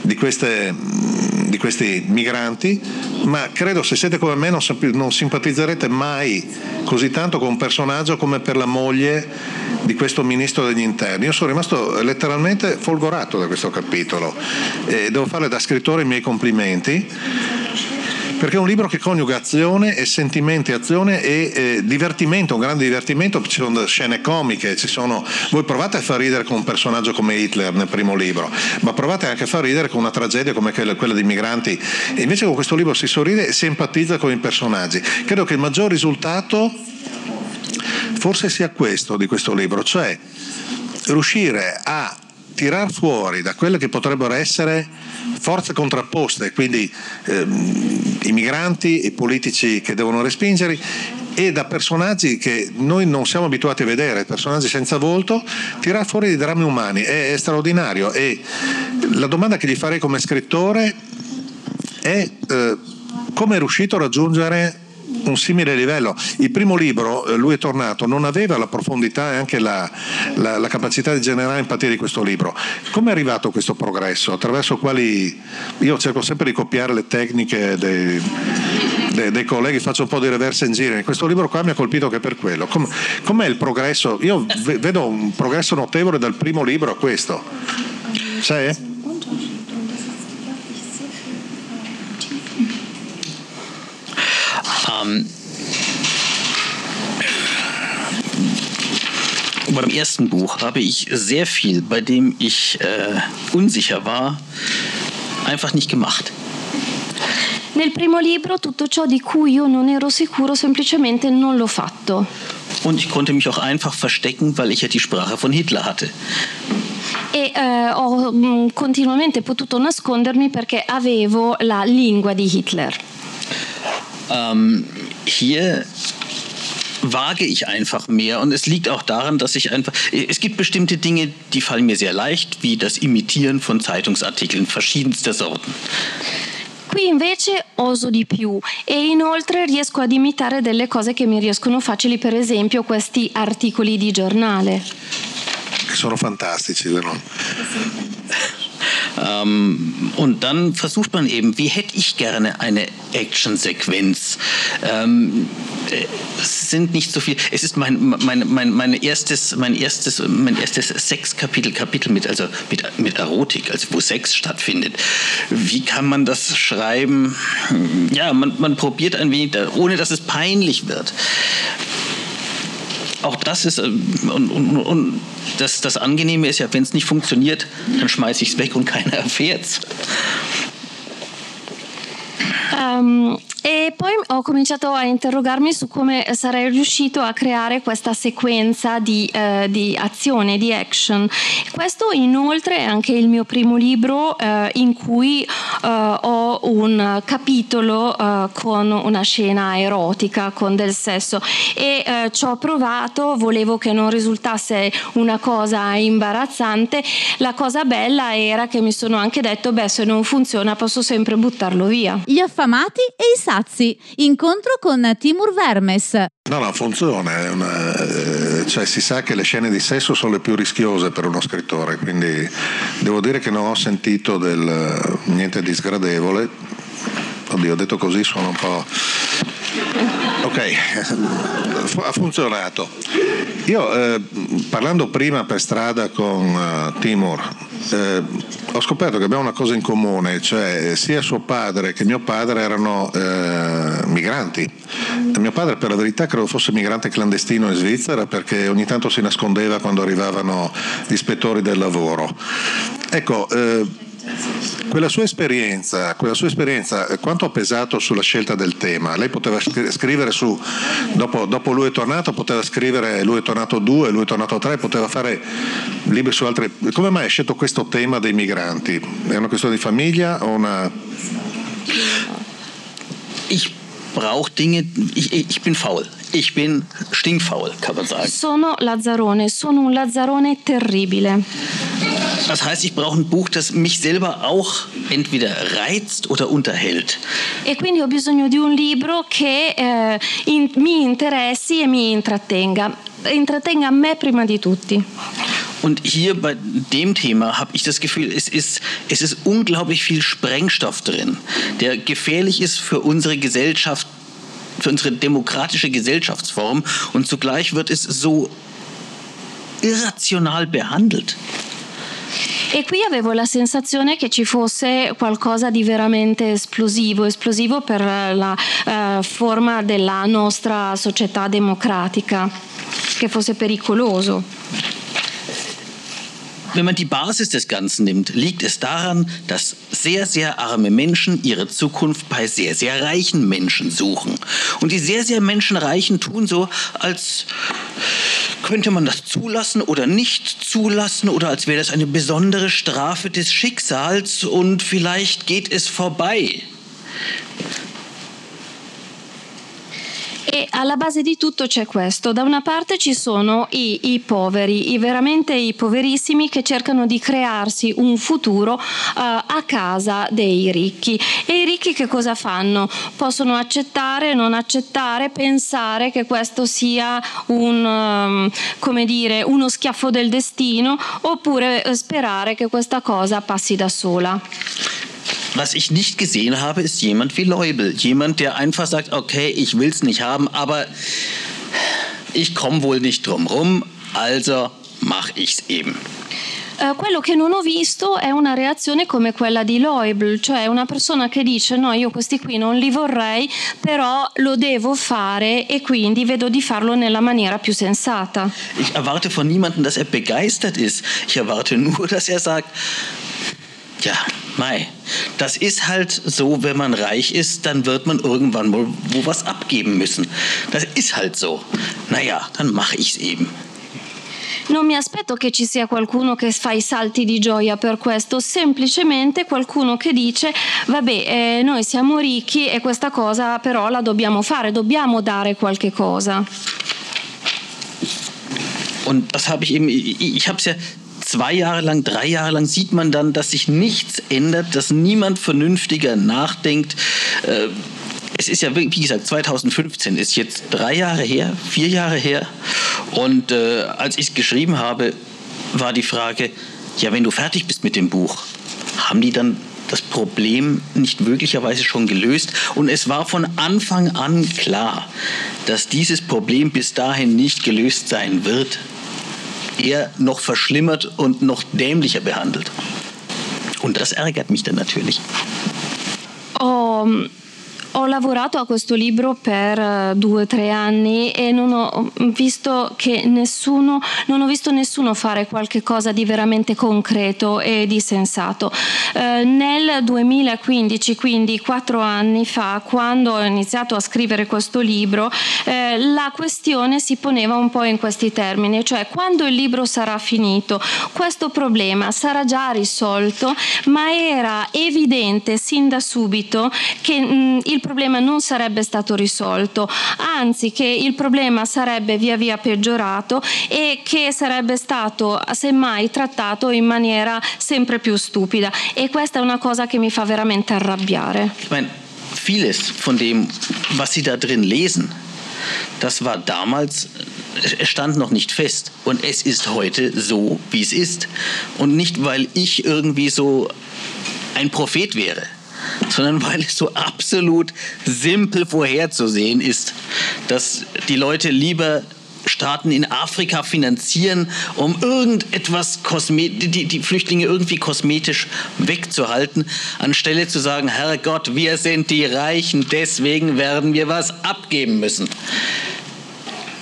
Speaker 2: di, queste, di, questi migranti, ma credo se siete come me non, non simpatizzerete mai così tanto con un personaggio come per la moglie di questo ministro degli interni. Io sono rimasto letteralmente folgorato da questo capitolo e devo fare da scrittore i miei complimenti perché è un libro che coniuga azione e sentimenti, azione e eh, divertimento, un grande divertimento, ci sono scene comiche, sono... voi provate a far ridere con un personaggio come Hitler nel primo libro, ma provate anche a far ridere con una tragedia come quella, quella dei migranti e invece con questo libro si sorride e si empatizza con i personaggi. Credo che il maggior risultato forse sia questo di questo libro, cioè riuscire a tirar fuori da quelle che potrebbero essere forze contrapposte, quindi ehm, i migranti, i politici che devono respingerli e da personaggi che noi non siamo abituati a vedere, personaggi senza volto, tirar fuori dei drammi umani, è, è straordinario. E la domanda che gli farei come scrittore è eh, come è riuscito a raggiungere un simile livello. Il primo libro, eh, Lui è tornato, non aveva la profondità e anche la, la, la capacità di generare empatia di questo libro. Come è arrivato questo progresso? Attraverso quali... Io cerco sempre di copiare le tecniche dei, dei, dei colleghi, faccio un po' di reverse engineering. Questo libro qua mi ha colpito che per quello. Com, com'è il progresso? Io vedo un progresso notevole dal primo libro a questo. Sai?
Speaker 3: Beim ersten Buch habe ich sehr viel, bei dem ich äh, unsicher war, einfach nicht gemacht.
Speaker 4: Nel primo libro tutto ciò di cui io non ero sicuro semplicemente non l'ho fatto.
Speaker 3: Und ich konnte mich auch einfach verstecken, weil ich ja die Sprache von Hitler hatte.
Speaker 4: E eh, ho mh, mm, continuamente potuto nascondermi perché avevo la lingua di Hitler.
Speaker 3: Ähm, hier wage ich einfach mehr und es liegt auch daran, dass ich einfach es gibt bestimmte Dinge, die fallen mir sehr leicht, wie das Imitieren von Zeitungsartikeln verschiedenster Sorten.
Speaker 4: Qui invece oso di più e inoltre riesco ad imitare delle cose che mi riescono facili, per esempio questi articoli di giornale.
Speaker 2: Sono fantastici, vero?
Speaker 3: Ähm, und dann versucht man eben, wie hätte ich gerne eine Actionsequenz? Ähm, es sind nicht so viel. Es ist mein, mein, mein, mein erstes, mein erstes, mein erstes Sexkapitel, Kapitel mit, also mit, mit Erotik, also wo Sex stattfindet. Wie kann man das schreiben? Ja, man, man probiert ein wenig, ohne dass es peinlich wird auch das ist, und, und, und das, das Angenehme ist ja, wenn es nicht funktioniert, dann schmeiße ich es weg und keiner erfährt es.
Speaker 4: Um, E poi ho cominciato a interrogarmi su come sarei riuscito a creare questa sequenza di, eh, di azione, di action. Questo inoltre è anche il mio primo libro eh, in cui eh, ho un capitolo eh, con una scena erotica, con del sesso e eh, ci ho provato, volevo che non risultasse una cosa imbarazzante. La cosa bella era che mi sono anche detto, beh, se non funziona posso sempre buttarlo via.
Speaker 1: Gli affamati e i Sazi. Incontro con Timur Vermes.
Speaker 2: No, no, funziona. Una, eh, cioè, si sa che le scene di sesso sono le più rischiose per uno scrittore, quindi devo dire che non ho sentito del, niente di sgradevole. Oddio, detto così suona un po'. Ok, ha funzionato. Io eh, parlando prima per strada con uh, Timur, eh, ho scoperto che abbiamo una cosa in comune, cioè sia suo padre che mio padre erano eh, migranti. Mio padre per la verità credo fosse migrante clandestino in Svizzera perché ogni tanto si nascondeva quando arrivavano gli ispettori del lavoro. Ecco, eh, quella sua esperienza, quella sua esperienza, eh, quanto ha pesato sulla scelta del tema? Lei poteva scrivere su, dopo, dopo lui è tornato, poteva scrivere lui è tornato 2, lui è tornato 3, poteva fare libri su altre... Come mai ha scelto questo tema dei migranti? È una questione di famiglia o una...
Speaker 3: Ich brauche Dinge, ich, ich bin faul. Ich bin stinkfaul, kann man sagen.
Speaker 4: Sono Lazzarone, sono un Lazzarone terribile.
Speaker 3: Das heißt, ich brauche ein Buch, das mich selber auch entweder reizt oder unterhält.
Speaker 4: E quindi ho bisogno di un libro che eh, in, mi interessi e mi intrattenga. Intrattenga me prima di tutti.
Speaker 3: Und hier bei dem Thema habe ich das Gefühl, es ist, es ist unglaublich viel Sprengstoff drin, der gefährlich ist für unsere Gesellschaft für unsere demokratische Gesellschaftsform und zugleich wird es so irrazional behandelt.
Speaker 4: E qui avevo la sensazione che ci fosse qualcosa di veramente esplosivo, esplosivo per la uh, forma della nostra società democratica, che fosse pericoloso.
Speaker 3: Wenn man die Basis des Ganzen nimmt, liegt es daran, dass sehr, sehr arme Menschen ihre Zukunft bei sehr, sehr reichen Menschen suchen. Und die sehr, sehr Menschenreichen tun so, als könnte man das zulassen oder nicht zulassen oder als wäre das eine besondere Strafe des Schicksals und vielleicht geht es vorbei.
Speaker 4: E alla base di tutto c'è questo, da una parte ci sono i, i poveri, i veramente i poverissimi che cercano di crearsi un futuro uh, a casa dei ricchi e i ricchi che cosa fanno? Possono accettare, non accettare, pensare che questo sia un, um, come dire, uno schiaffo del destino oppure eh, sperare che questa cosa passi da sola.
Speaker 3: Was ich nicht gesehen habe, ist jemand wie Leubel. Jemand, der einfach sagt, okay, ich will es nicht haben, aber ich komme wohl nicht drum rum, also mache ich es eben.
Speaker 4: Uh, quello che non ho visto è una reazione come quella di Loebl, cioè una persona che dice no, io questi qui non li vorrei, però lo devo fare e quindi vedo di farlo nella maniera più sensata.
Speaker 3: Ich erwarte von niemandem, dass er begeistert ist. Ich erwarte nur, dass er sagt, ja, Mai, das ist halt so, wenn man reich ist, dann wird man irgendwann wohl wo was abgeben müssen. Das ist halt so. Naja, dann mache ich es eben.
Speaker 4: Non mi aspetto che ci sia qualcuno che fa i salti di gioia per questo, semplicemente qualcuno che dice vabbè eh, noi siamo ricchi e questa cosa però la dobbiamo fare, dobbiamo dare qualche cosa.
Speaker 3: Und das habe ich eben, ich habe es ja zwei Jahre lang, drei Jahre lang sieht man dann, dass sich nichts ändert, dass niemand vernünftiger nachdenkt. Äh, es ist ja, wie gesagt, 2015 ist jetzt drei Jahre her, vier Jahre her. Und äh, als ich es geschrieben habe, war die Frage, ja, wenn du fertig bist mit dem Buch, haben die dann das Problem nicht möglicherweise schon gelöst. Und es war von Anfang an klar, dass dieses Problem bis dahin nicht gelöst sein wird eher noch verschlimmert und noch dämlicher behandelt. Und das ärgert mich dann natürlich.
Speaker 4: Um, Ho lavorato a questo libro per uh, due o tre anni e non ho visto che nessuno, non ho visto nessuno fare qualche cosa di veramente concreto e di sensato. Uh, nel 2015, quindi quattro anni fa, quando ho iniziato a scrivere questo libro, uh, la questione si poneva un po' in questi termini, cioè quando il libro sarà finito, questo problema sarà già risolto, ma era evidente sin da subito che mh, il il problema non sarebbe stato risolto, anzi che il problema sarebbe via via peggiorato e che sarebbe stato semmai trattato in maniera sempre più stupida e questa è una cosa che mi fa veramente arrabbiare.
Speaker 3: Vieles von dem, was Sie da drin lesen, das war damals stand noch nicht fest. Und es ist heute so, wie es ist. Und nicht, weil ich irgendwie so ein Prophet wäre. Sondern weil es so absolut simpel vorherzusehen ist, dass die Leute lieber Staaten in Afrika finanzieren, um irgendetwas die, die Flüchtlinge irgendwie kosmetisch wegzuhalten, anstelle zu sagen, Herrgott, wir sind die Reichen, deswegen werden wir was abgeben müssen.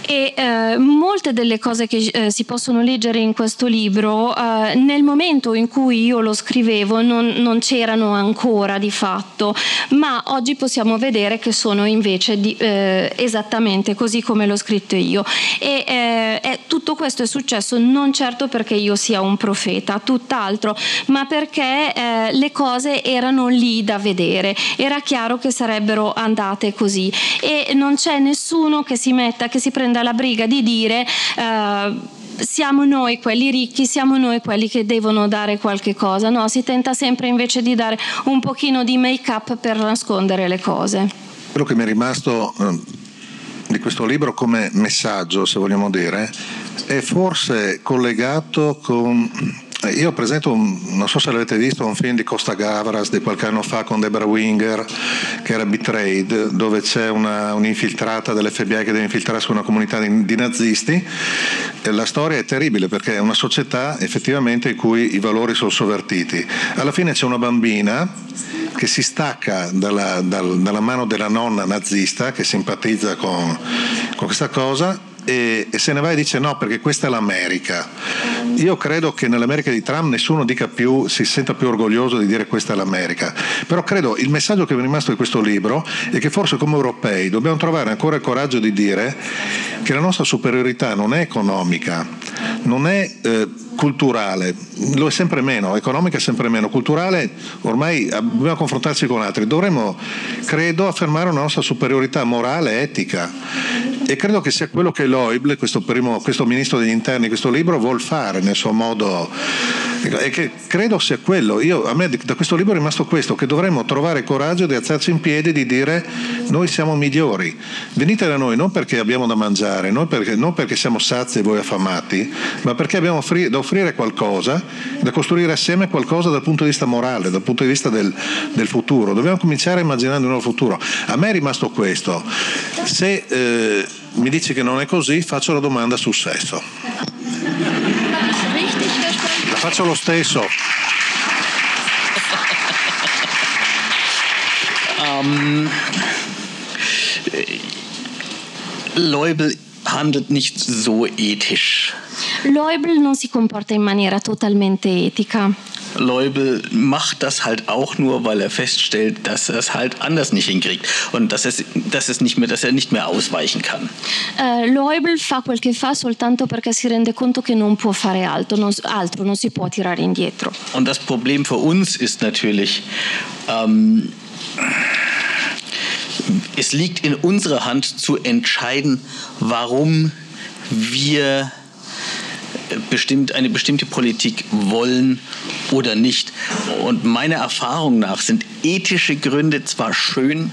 Speaker 4: E eh, molte delle cose che eh, si possono leggere in questo libro, eh, nel momento in cui io lo scrivevo, non, non, c'erano ancora di fatto, ma oggi possiamo vedere che sono invece di, eh, esattamente così come l'ho scritto io. E eh, tutto questo è successo non certo perché io sia un profeta, tutt'altro, ma perché eh, le cose erano lì da vedere. Era chiaro che sarebbero andate così e non c'è nessuno che si metta, che si prenda prenda la briga di dire eh, siamo noi quelli ricchi, siamo noi quelli che devono dare qualche cosa, no, si tenta sempre invece di dare un pochino di make up per nascondere le cose.
Speaker 2: Quello che mi è rimasto eh, di questo libro come messaggio, se vogliamo dire, è forse collegato con io presento, non so se l'avete visto, un film di Costa Gavras di qualche anno fa con Deborah Winger, che era Betrayed, dove c'è una, un'infiltrata dell'FBI che deve infiltrarsi una comunità di, di nazisti. E la storia è terribile perché è una società effettivamente in cui i valori sono sovvertiti. Alla fine c'è una bambina che si stacca dalla, dal, dalla mano della nonna nazista che simpatizza con, con questa cosa e, e, se ne va e dice no perché questa è l'America. Io credo che nell'America di Trump nessuno dica più, si senta più orgoglioso di dire questa è l'America, però credo il messaggio che mi è rimasto di questo libro è che forse come europei dobbiamo trovare ancora il coraggio di dire che la nostra superiorità non è economica, non è eh, culturale, lo è sempre meno, economica è sempre meno, culturale ormai dobbiamo confrontarci con altri, dovremmo, credo, affermare una nostra superiorità morale e etica. E credo che sia quello che Loibl, questo, primo, questo ministro degli interni, questo libro, vuol fare nel suo modo. E che credo sia quello. Io, a me da questo libro è rimasto questo, che dovremmo trovare coraggio di alzarci in piedi e di dire noi siamo migliori. Venite da noi non perché abbiamo da mangiare, non perché, non perché siamo sazi e voi affamati, ma perché abbiamo offri, da offrire qualcosa, da costruire assieme qualcosa dal punto di vista morale, dal punto di vista del, del futuro. Dobbiamo cominciare immaginando un nuovo futuro. A me è rimasto questo. Se eh, mi dici che non è così, faccio la domanda sul sesso. La faccio lo stesso.
Speaker 3: um, Leubel handelt nicht so ethisch.
Speaker 4: Leubel non si comporta in maniera totalmente etica.
Speaker 3: Leubel macht das halt auch nur, weil er feststellt, dass er es halt anders nicht hinkriegt und dass, es, dass, es nicht mehr, dass er nicht mehr ausweichen kann.
Speaker 4: Uh, Leubel fa quel che fa soltanto perché si rende conto che non può fare altro, non, altro, non si può tirare indietro.
Speaker 3: Und das Problem für uns ist natürlich, ähm, es liegt in unserer Hand zu entscheiden, warum wir bestimmt, eine bestimmte Politik wollen oder nicht. Und meiner Erfahrung nach sind ethische Gründe zwar schön,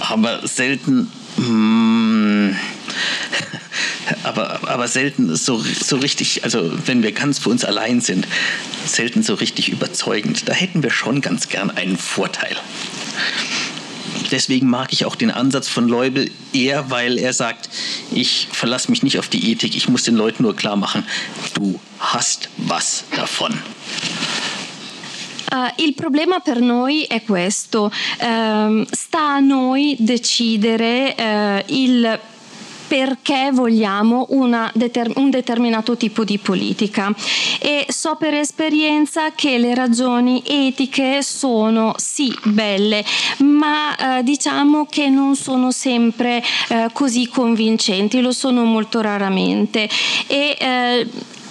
Speaker 3: aber selten. Mm, aber, aber selten so, so richtig, also wenn wir ganz für uns allein sind, selten so richtig überzeugend. Da hätten wir schon ganz gern einen Vorteil. Deswegen mag ich auch den Ansatz von Leubel eher, weil er sagt, ich verlasse mich nicht auf die Ethik, ich muss den Leuten nur klar machen, du hast was davon.
Speaker 4: Uh, il problema per noi è questo, uh, sta a noi decidere uh, il perché vogliamo deter- un determinato tipo di politica. E so per esperienza che le ragioni etiche sono sì belle ma eh, diciamo che non sono sempre eh, così convincenti lo sono molto raramente. E eh,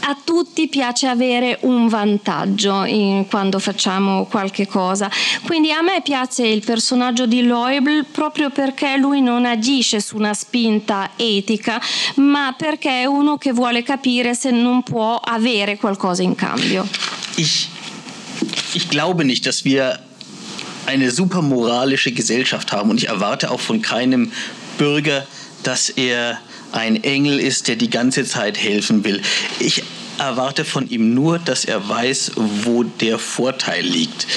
Speaker 4: a tutti piace avere un vantaggio in, quando facciamo qualche cosa. Quindi a me piace il personaggio di Loebl proprio perché lui non agisce su una spinta etica, ma perché è uno che vuole capire se non può avere qualcosa in cambio.
Speaker 3: Ich, ich glaube nicht, dass wir eine super moralische Gesellschaft haben und ich erwarte auch von keinem Bürger, dass er ein Engel ist, der die ganze Zeit helfen will. Ich erwarte von ihm nur, dass er weiß, wo der Vorteil liegt.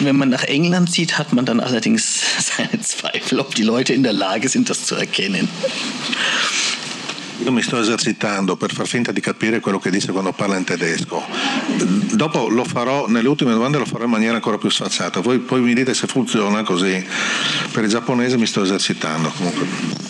Speaker 3: Wenn man nach England sieht, hat man dann allerdings seine Zweifel, ob die Leute in der Lage sind, das zu erkennen.
Speaker 2: Io mi sto esercitando per far finta di capire quello che dice quando parla in tedesco. Dopo lo farò, nelle ultime domande lo farò in maniera ancora più sfacciata. Voi poi mi dite se funziona così. Per il giapponese mi sto esercitando comunque.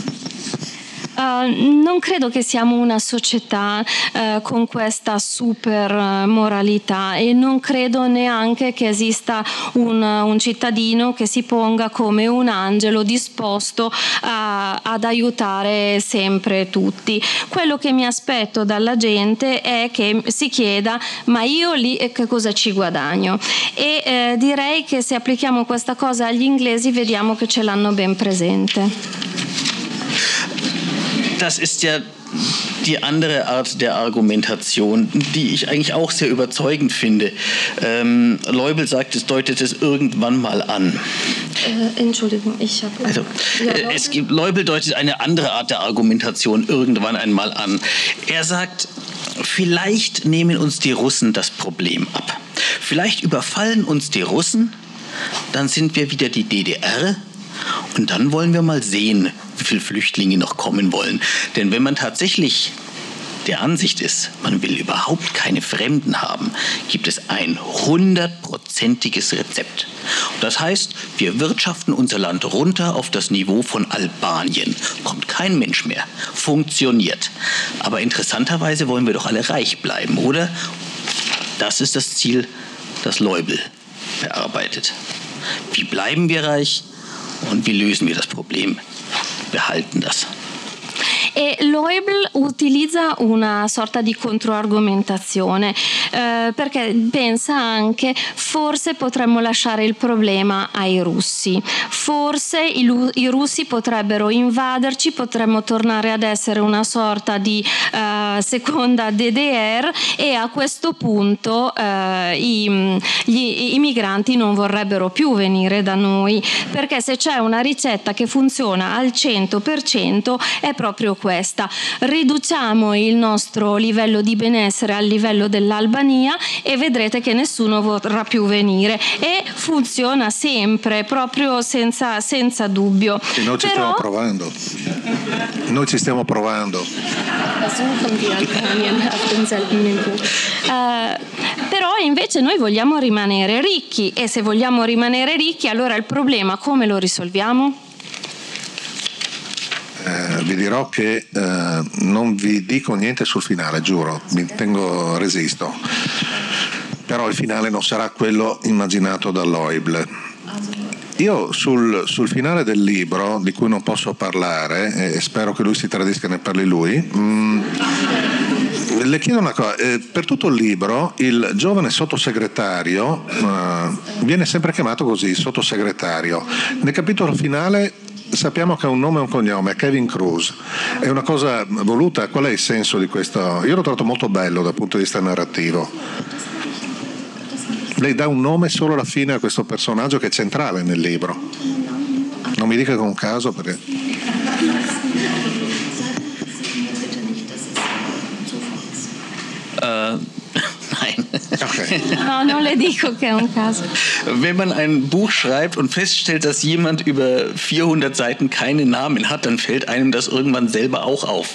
Speaker 4: Uh, non credo che siamo una società uh, con questa super moralità e non credo neanche che esista un, un cittadino che si ponga come un angelo disposto a, ad aiutare sempre tutti. Quello che mi aspetto dalla gente è che si chieda ma io lì che cosa ci guadagno e eh, direi che se applichiamo questa cosa agli inglesi vediamo che ce l'hanno ben presente.
Speaker 3: Das ist ja die andere Art der Argumentation, die ich eigentlich auch sehr überzeugend finde. Ähm, Leubel sagt, es deutet es irgendwann mal an.
Speaker 4: Äh, Entschuldigung, ich habe.
Speaker 3: Also, ja, äh, es gibt, Leubel deutet eine andere Art der Argumentation irgendwann einmal an. Er sagt, vielleicht nehmen uns die Russen das Problem ab. Vielleicht überfallen uns die Russen, dann sind wir wieder die DDR und dann wollen wir mal sehen, wie viele Flüchtlinge noch kommen wollen. Denn wenn man tatsächlich der Ansicht ist, man will überhaupt keine Fremden haben, gibt es ein hundertprozentiges Rezept. Das heißt, wir wirtschaften unser Land runter auf das Niveau von Albanien. Kommt kein Mensch mehr. Funktioniert. Aber interessanterweise wollen wir doch alle reich bleiben, oder? Das ist das Ziel, das Leubel bearbeitet. Wie bleiben wir reich und wie lösen wir das Problem? behalten das.
Speaker 4: E Loebl utilizza una sorta di controargomentazione eh, perché pensa anche forse potremmo lasciare il problema ai russi, forse i, i russi potrebbero invaderci, potremmo tornare ad essere una sorta di eh, seconda DDR e a questo punto eh, i, gli, i migranti non vorrebbero più venire da noi perché se c'è una ricetta che funziona al 100% è proprio questa. Riduciamo il nostro livello di benessere al livello dell'Albania e vedrete che nessuno vorrà più venire e funziona sempre, proprio senza, senza dubbio.
Speaker 2: E noi ci Però... stiamo provando. Noi ci stiamo provando.
Speaker 4: Uh, però invece noi vogliamo rimanere ricchi e se vogliamo rimanere ricchi allora il problema come lo risolviamo?
Speaker 2: Eh, vi dirò che eh, non vi dico niente sul finale, giuro, mi tengo resisto. Però il finale non sarà quello immaginato dall'Oibl. Io sul, sul, finale del libro, di cui non posso parlare, e spero che lui si tradisca e ne parli lui, mh, mm, le chiedo una cosa, eh, per tutto il libro il giovane sottosegretario eh, viene sempre chiamato così, sottosegretario. Nel capitolo finale sappiamo che ha un nome e un cognome, Kevin Cruz. È una cosa voluta? Qual è il senso di questo? Io l'ho trovato molto bello dal punto di vista narrativo. Lei dà un nome solo alla fine a questo personaggio che è centrale nel libro. Non mi dica con un caso perché...
Speaker 3: Uh.
Speaker 4: Okay. No, non le dico che è un caso.
Speaker 3: Wenn man ein Buch schreibt und feststellt, dass jemand über 400 Seiten keine Namen hat, dann fällt einem das irgendwann selber auch auf.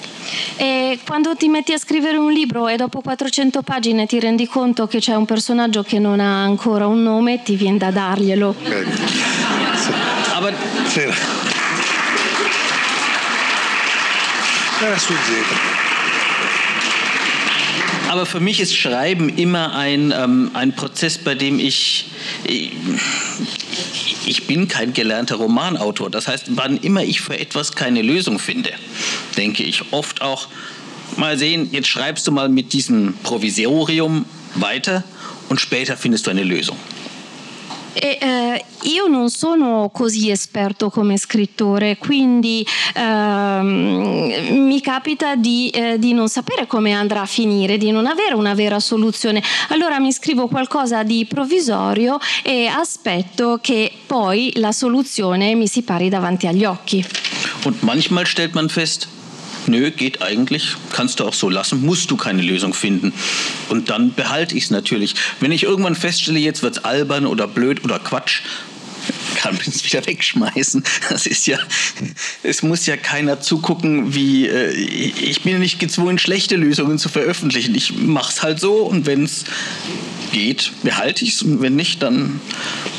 Speaker 4: E quando ti metti a scrivere un libro e dopo 400 pagine ti rendi conto che c'è un personaggio che non ha ancora un nome, ti viene da darglielo. Okay.
Speaker 3: Aber
Speaker 2: Era sfuggito.
Speaker 3: Aber für mich ist Schreiben immer ein, ähm, ein Prozess, bei dem ich, ich bin kein gelernter Romanautor. Das heißt, wann immer ich für etwas keine Lösung finde, denke ich oft auch, mal sehen, jetzt schreibst du mal mit diesem Provisorium weiter und später findest du eine Lösung.
Speaker 4: E, eh, io non sono così esperto come scrittore, quindi ehm, mi capita di, eh, di, non sapere come andrà a finire, di non avere una vera soluzione. Allora mi scrivo qualcosa di provvisorio e aspetto che poi la soluzione mi si pari davanti agli occhi.
Speaker 3: Und manchmal stellt man fest, nö, geht eigentlich, kannst du auch so lassen, musst du keine Lösung finden. Und dann behalte ich es natürlich. Wenn ich irgendwann feststelle, jetzt wird es albern oder blöd oder Quatsch, kann man es wieder wegschmeißen. Das ist ja, es muss ja keiner zugucken, wie äh, ich bin nicht gezwungen, schlechte Lösungen zu veröffentlichen. Ich mache es halt so und wenn es geht, behalte ich es und wenn nicht, dann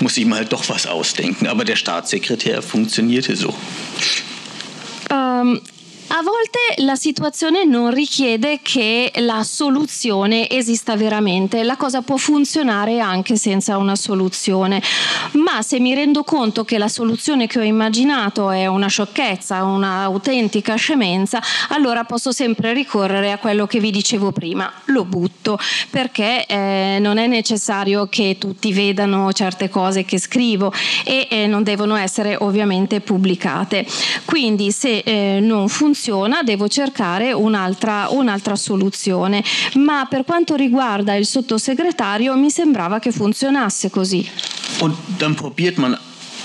Speaker 3: muss ich mir halt doch was ausdenken. Aber der Staatssekretär funktionierte so.
Speaker 4: Ähm, A volte la situazione non richiede che la soluzione esista veramente, la cosa può funzionare anche senza una soluzione, ma se mi rendo conto che la soluzione che ho immaginato è una sciocchezza, un'autentica scemenza, allora posso sempre ricorrere a quello che vi dicevo prima, lo butto, perché eh, non è necessario che tutti vedano certe cose che scrivo e eh, non devono essere ovviamente pubblicate. Quindi se eh, non funziona, funziona, devo cercare un'altra, un'altra soluzione. Ma per quanto riguarda il sottosegretario mi sembrava che funzionasse così.
Speaker 3: Und dann probiert man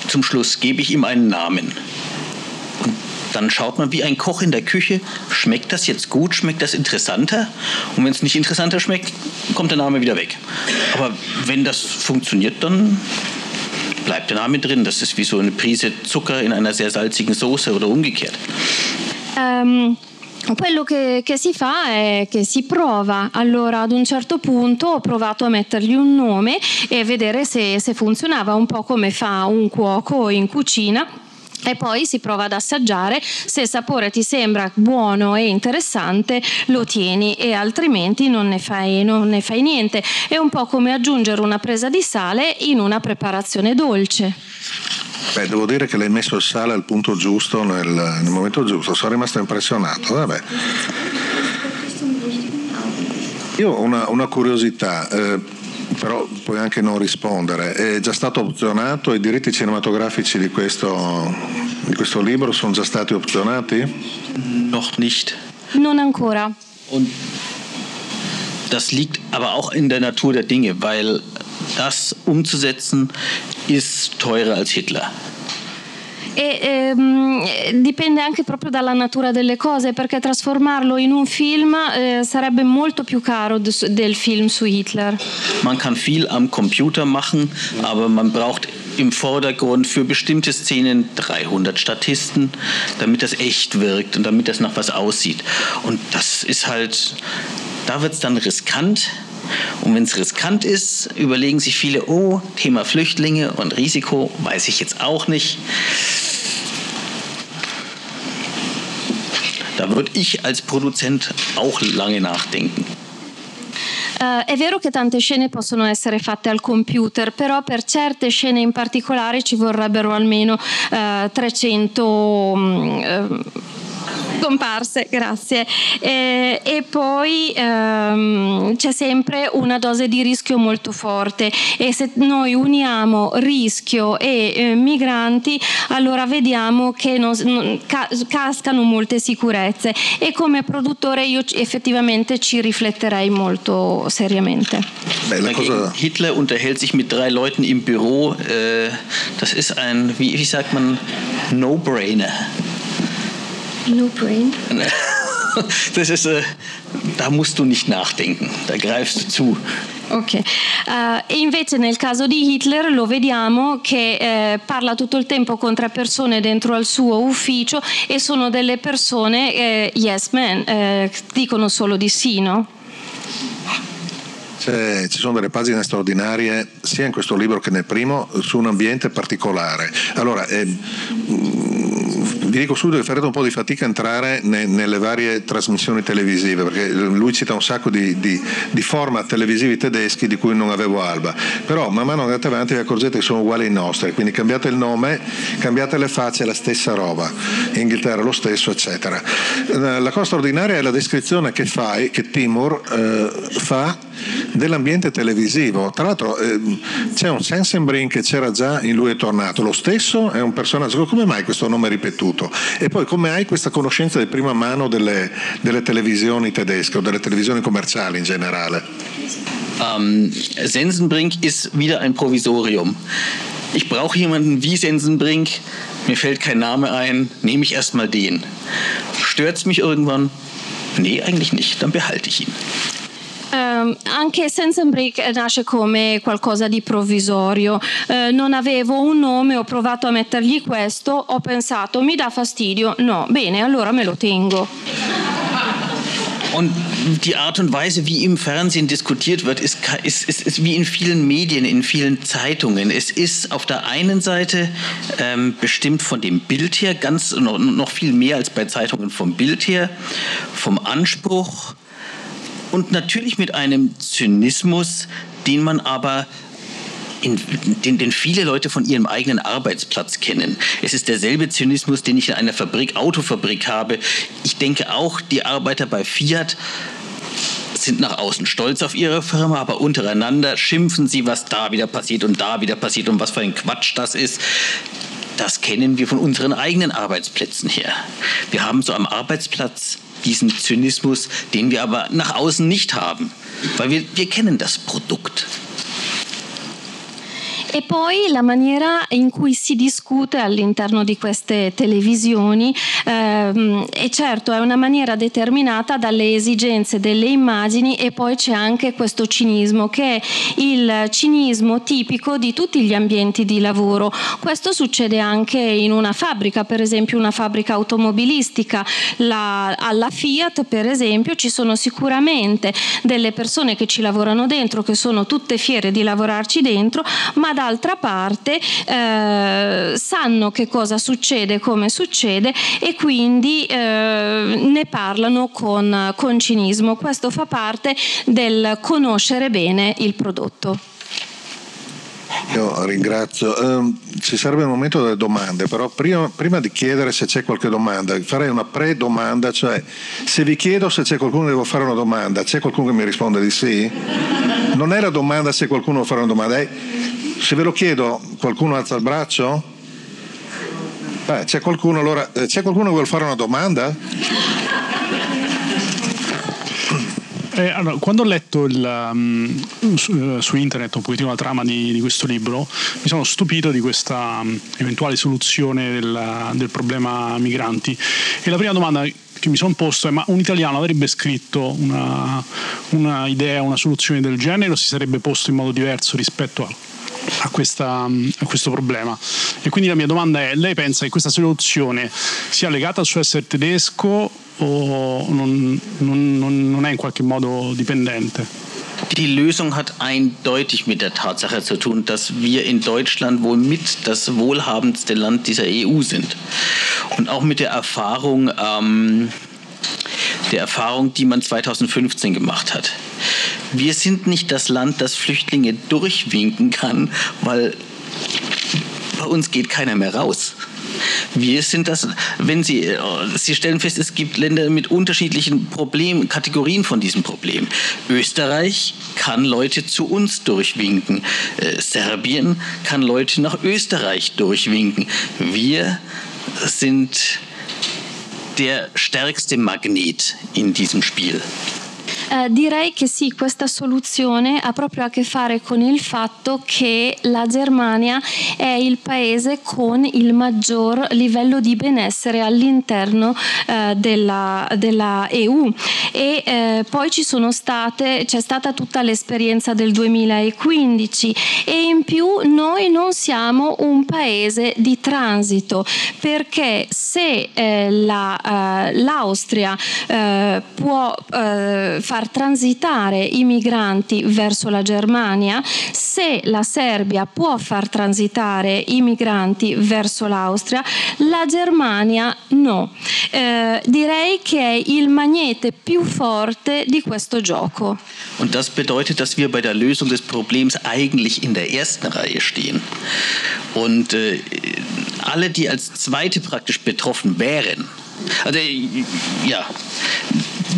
Speaker 3: zum Schluss, gebe ich ihm einen Namen. Und dann schaut man wie ein Koch in der Küche, schmeckt das jetzt gut, schmeckt das interessanter? Und wenn es nicht interessanter schmeckt, kommt der Name wieder weg. Aber wenn das funktioniert, dann bleibt der Name drin. Das ist wie so eine Prise Zucker in einer sehr salzigen Soße oder umgekehrt.
Speaker 4: Um, quello che, che, si fa è che si prova. Allora, ad un certo punto ho provato a mettergli un nome e vedere se, se funzionava un po' come fa un cuoco in cucina e poi si prova ad assaggiare, se il sapore ti sembra buono e interessante lo tieni e altrimenti non ne, fai, non ne fai niente. È un po' come aggiungere una presa di sale in una preparazione dolce.
Speaker 2: Beh, devo dire che l'hai messo il sale al punto giusto, nel, nel momento giusto, sono rimasto impressionato. Vabbè. Io ho una, una curiosità. Eh, però puoi anche non rispondere. È già stato opzionato? I diritti cinematografici di questo, di questo libro sono già stati opzionati?
Speaker 3: Noch nicht.
Speaker 4: Non ancora.
Speaker 3: Und das liegt aber auch in der Natur der Dinge, weil das umzusetzen ist teurer als Hitler.
Speaker 4: E ehm, dipende anche proprio dalla natura delle cose, perché trasformarlo in un film eh, sarebbe molto più caro del film su Hitler.
Speaker 3: Man kann viel am Computer machen, aber man braucht im Vordergrund für bestimmte Szenen 300 Statisten, damit das echt wirkt und damit das nach was aussieht. Und das ist halt, da wird es dann riskant. Und wenn es riskant ist, überlegen sich viele, oh, Thema Flüchtlinge und Risiko, weiß ich jetzt auch nicht. Da würde ich als Produzent auch lange nachdenken.
Speaker 4: Uh, è vero che tante scene possono essere fatte al computer, però per certe scene in particolare ci vorrebbero almeno uh, 300 um, Scomparse, grazie. Eh, e poi ehm, c'è sempre una dose di rischio molto forte e se noi uniamo rischio e eh, migranti allora vediamo che non, non, ca- cascano molte sicurezze e come produttore io effettivamente ci rifletterei molto seriamente.
Speaker 3: Beh, cosa... Hitler unterhält sich mit drei Leuten im Büro, äh, das ist ein, wie, wie sagt man, No-Brainer.
Speaker 4: No brain.
Speaker 3: Das ist, äh, da musst du nicht nachdenken, da greifst du zu.
Speaker 4: Ok, uh, e invece nel caso di Hitler lo vediamo che eh, parla tutto il tempo con tre persone dentro al suo ufficio e sono delle persone eh, yes man, eh, dicono solo di sì, no?
Speaker 2: C'è, ci sono delle pagine straordinarie sia in questo libro che nel primo su un ambiente particolare. Allora, eh, vi dico subito che farete un po' di fatica a entrare ne, nelle varie trasmissioni televisive, perché lui cita un sacco di, di, di, format televisivi tedeschi di cui non avevo alba, però man mano andate avanti vi accorgete che sono uguali ai nostri, quindi cambiate il nome, cambiate le facce, è la stessa roba, in Inghilterra lo stesso, eccetera. Eh, la cosa straordinaria è la descrizione che fai, che Timur eh, fa dell'ambiente televisivo. Tra l'altro eh, c'è un Sensenbrink che c'era già in Lui è tornato, lo stesso è un personaggio, come mai questo nome ripetuto? E poi come hai questa conoscenza di prima mano delle, delle televisioni tedesche o delle televisioni commerciali in generale?
Speaker 3: Um, Sensenbrink ist wieder ein Provisorium. Ich brauche jemanden wie Sensenbrink, mir fällt kein Name ein, nehme ich erstmal den. Stört es mich irgendwann? Nee, eigentlich nicht, dann behalte ich ihn.
Speaker 4: Uh, anche Sense Break nasce come qualcosa di provvisorio. Uh, non avevo un nome, ho provato a mettergli questo, ho pensato mi dà fastidio, no, bene, allora me lo tengo.
Speaker 3: Und die Art und Weise, wie im Fernsehen diskutiert wird, ist, ist, ist, ist wie in vielen Medien, in vielen Zeitungen. Es ist auf der einen Seite ähm, bestimmt von dem Bild her, ganz noch, noch viel mehr als bei Zeitungen vom Bild her, vom Anspruch, und natürlich mit einem Zynismus, den man aber in, den, den, viele Leute von ihrem eigenen Arbeitsplatz kennen. Es ist derselbe Zynismus, den ich in einer Fabrik, Autofabrik habe. Ich denke auch, die Arbeiter bei Fiat sind nach außen stolz auf ihre Firma, aber untereinander schimpfen sie, was da wieder passiert und da wieder passiert und was für ein Quatsch das ist. Das kennen wir von unseren eigenen Arbeitsplätzen her. Wir haben so am Arbeitsplatz diesen Zynismus, den wir aber nach außen nicht haben, weil wir, wir kennen das Produkt.
Speaker 4: E poi la maniera in cui si discute all'interno di queste televisioni ehm, e certo è una maniera determinata dalle esigenze delle immagini e poi c'è anche questo cinismo che è il cinismo tipico di tutti gli ambienti di lavoro. Questo succede anche in una fabbrica, per esempio una fabbrica automobilistica. La, alla Fiat, per esempio, ci sono sicuramente delle persone che ci lavorano dentro, che sono tutte fiere di lavorarci dentro, ma dall'altra parte eh, sanno che cosa succede, come succede e quindi eh, ne parlano con, con cinismo. Questo fa parte del conoscere bene il prodotto.
Speaker 2: Io ringrazio. Eh, ci sarebbe il momento delle domande, però prima, prima, di chiedere se c'è qualche domanda, farei una pre-domanda, cioè se vi chiedo se c'è qualcuno che devo fare una domanda, c'è qualcuno che mi risponde di sì? Non è la domanda se qualcuno vuole fare una domanda, è se ve lo chiedo qualcuno alza il braccio? Beh, c'è qualcuno allora, eh, c'è qualcuno che vuole fare una domanda?
Speaker 5: Eh, allora, quando ho letto il, um, su, su, internet un pochettino la trama di, di, questo libro, mi sono stupito di questa um, eventuale soluzione del, del, problema migranti. E la prima domanda che mi sono posto è: ma un italiano avrebbe scritto una, una idea, una soluzione del genere o si sarebbe posto in modo diverso rispetto a a, questa, a, questo problema. E quindi la mia domanda è, lei pensa che questa soluzione sia legata al suo essere tedesco o non, non, non è in qualche modo dipendente?
Speaker 3: Die Lösung hat eindeutig mit der Tatsache zu tun, dass wir in Deutschland wohl mit das wohlhabendste Land dieser EU sind. Und auch mit der Erfahrung, ähm, der Erfahrung, die man 2015 gemacht hat. Wir sind nicht das Land, das Flüchtlinge durchwinken kann, weil bei uns geht keiner mehr raus. Wir sind das, wenn Sie, äh, Sie stellen fest, es gibt Länder mit unterschiedlichen Problemen, Kategorien von diesem Problem. Österreich kann Leute zu uns durchwinken. Äh, Serbien kann Leute nach Österreich durchwinken. Wir sind der stärkste Magnet in diesem Spiel.
Speaker 4: Eh, direi che sì, questa soluzione ha proprio a che fare con il fatto che la Germania è il paese con il maggior livello di benessere all'interno eh, della, della, EU e eh, poi ci sono state, c'è stata tutta l'esperienza del 2015 e in più noi non siamo un paese di transito perché se eh, la, eh, l'Austria eh, può fare far transitare i migranti verso la Germania, se la Serbia può far transitare i migranti verso l'Austria, la Germania no. Eh, direi che è il magnete più forte di questo gioco.
Speaker 3: Und das bedeutet, dass wir bei der Lösung des Problems eigentlich in der ersten Reihe stehen. Und äh, alle, die als Zweite praktisch betroffen wären, also ja,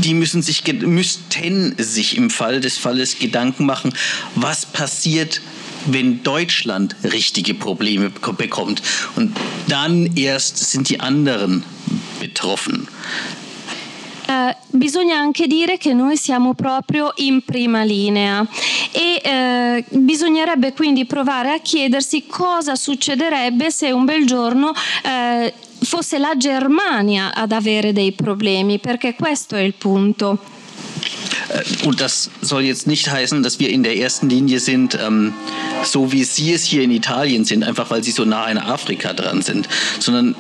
Speaker 3: die müssen sich, müssten sich im Fall des Falles Gedanken machen, was passiert, wenn Deutschland richtige Probleme bekommt. Und dann erst sind die anderen betroffen.
Speaker 4: Eh, bisogna anche dire che noi siamo proprio in prima linea e eh, bisognerebbe quindi provare a chiedersi cosa succederebbe se un bel giorno eh, fosse la Germania ad avere dei problemi, perché questo è il punto.
Speaker 3: Äh, und das soll jetzt nicht heißen, dass wir in der ersten Linie sind, ähm, so wie Sie es hier in Italien sind, einfach weil Sie so nah an Afrika dran sind, sondern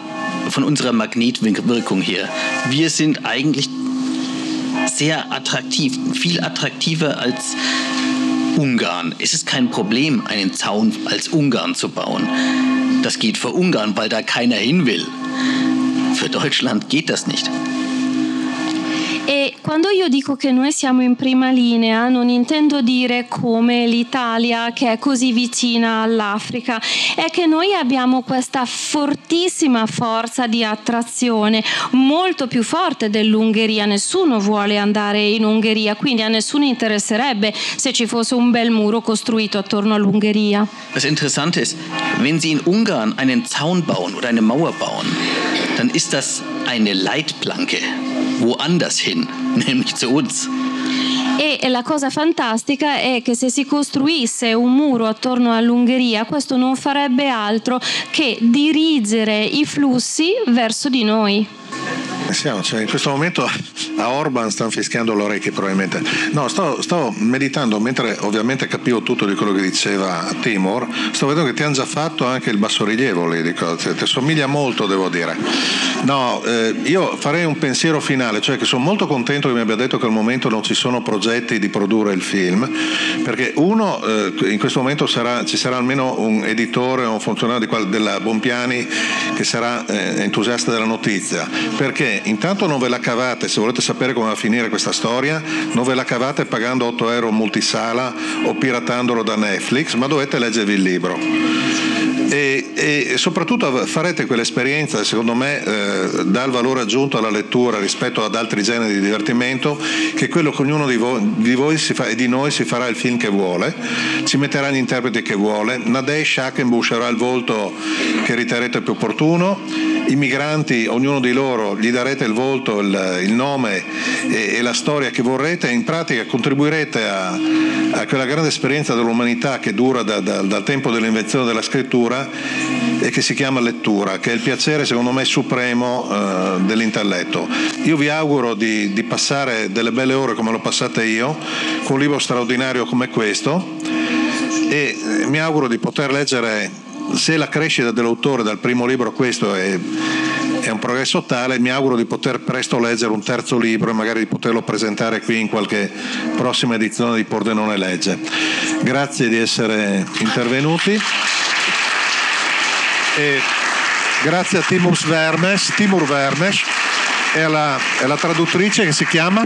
Speaker 3: von unserer Magnetwirkung her. Wir sind eigentlich sehr attraktiv, viel attraktiver als Ungarn. Es ist kein Problem, einen Zaun als Ungarn zu bauen. Das geht für Ungarn, weil da keiner hin will. Für Deutschland geht das nicht.
Speaker 4: Quando io dico che noi siamo in prima linea, non intendo dire come l'Italia che è così vicina all'Africa, è che noi abbiamo questa fortissima forza di attrazione, molto più forte dell'Ungheria. Nessuno vuole andare in Ungheria, quindi a nessuno interesserebbe se ci fosse un bel muro costruito attorno all'Ungheria.
Speaker 3: Das Interessante ist, wenn Sie in Ungarn einen Zaun bauen oder eine Mauer bauen, dann ist das eine Leitplanke woanders hin, nämlich zu uns.
Speaker 4: E la cosa fantastica è che se si costruisse un muro attorno all'Ungheria, questo non farebbe altro che dirigere i flussi verso di noi.
Speaker 2: Siamo, cioè in questo momento a Orban stanno fischiando le orecchie probabilmente. No, sto, sto, meditando mentre ovviamente capivo tutto di quello che diceva Timor, sto vedendo che ti hanno già fatto anche il bassorilievo lì, dico, ti assomiglia molto devo dire. No, eh, io farei un pensiero finale, cioè che sono molto contento che mi abbia detto che al momento non ci sono progetti di produrre il film, perché uno, eh, in questo momento sarà, ci sarà almeno un editore o un funzionario qual, della Bompiani che sarà eh, entusiasta della notizia, perché intanto non ve la cavate, se volete sapere come va a finire questa storia, non ve la cavate pagando 8 euro multisala o piratandolo da Netflix, ma dovete leggervi il libro. E, e soprattutto farete quell'esperienza secondo me eh, dà il valore aggiunto alla lettura rispetto ad altri generi di divertimento che quello che ognuno di voi, di voi fa, e di noi si farà il film che vuole ci metterà gli interpreti che vuole. Nadej Shakenbush avrà il volto che riterrete più opportuno i migranti, ognuno di loro gli darete il volto, il, il nome e, e, la storia che vorrete in pratica contribuirete a, a quella grande esperienza dell'umanità che dura da, da, dal tempo dell'invenzione della scrittura e che si chiama lettura, che è il piacere secondo me supremo eh, dell'intelletto. Io vi auguro di, di passare delle belle ore come l'ho passate io, con un libro straordinario come questo e eh, mi auguro di poter leggere, se la crescita dell'autore dal primo libro a questo è è un progresso tale, mi auguro di poter presto leggere un terzo libro e magari di poterlo presentare qui in qualche prossima edizione di Pordenone Legge. Grazie di essere intervenuti. E grazie a Timur Vermes, Timur Vermes e alla, alla traduttrice che si chiama.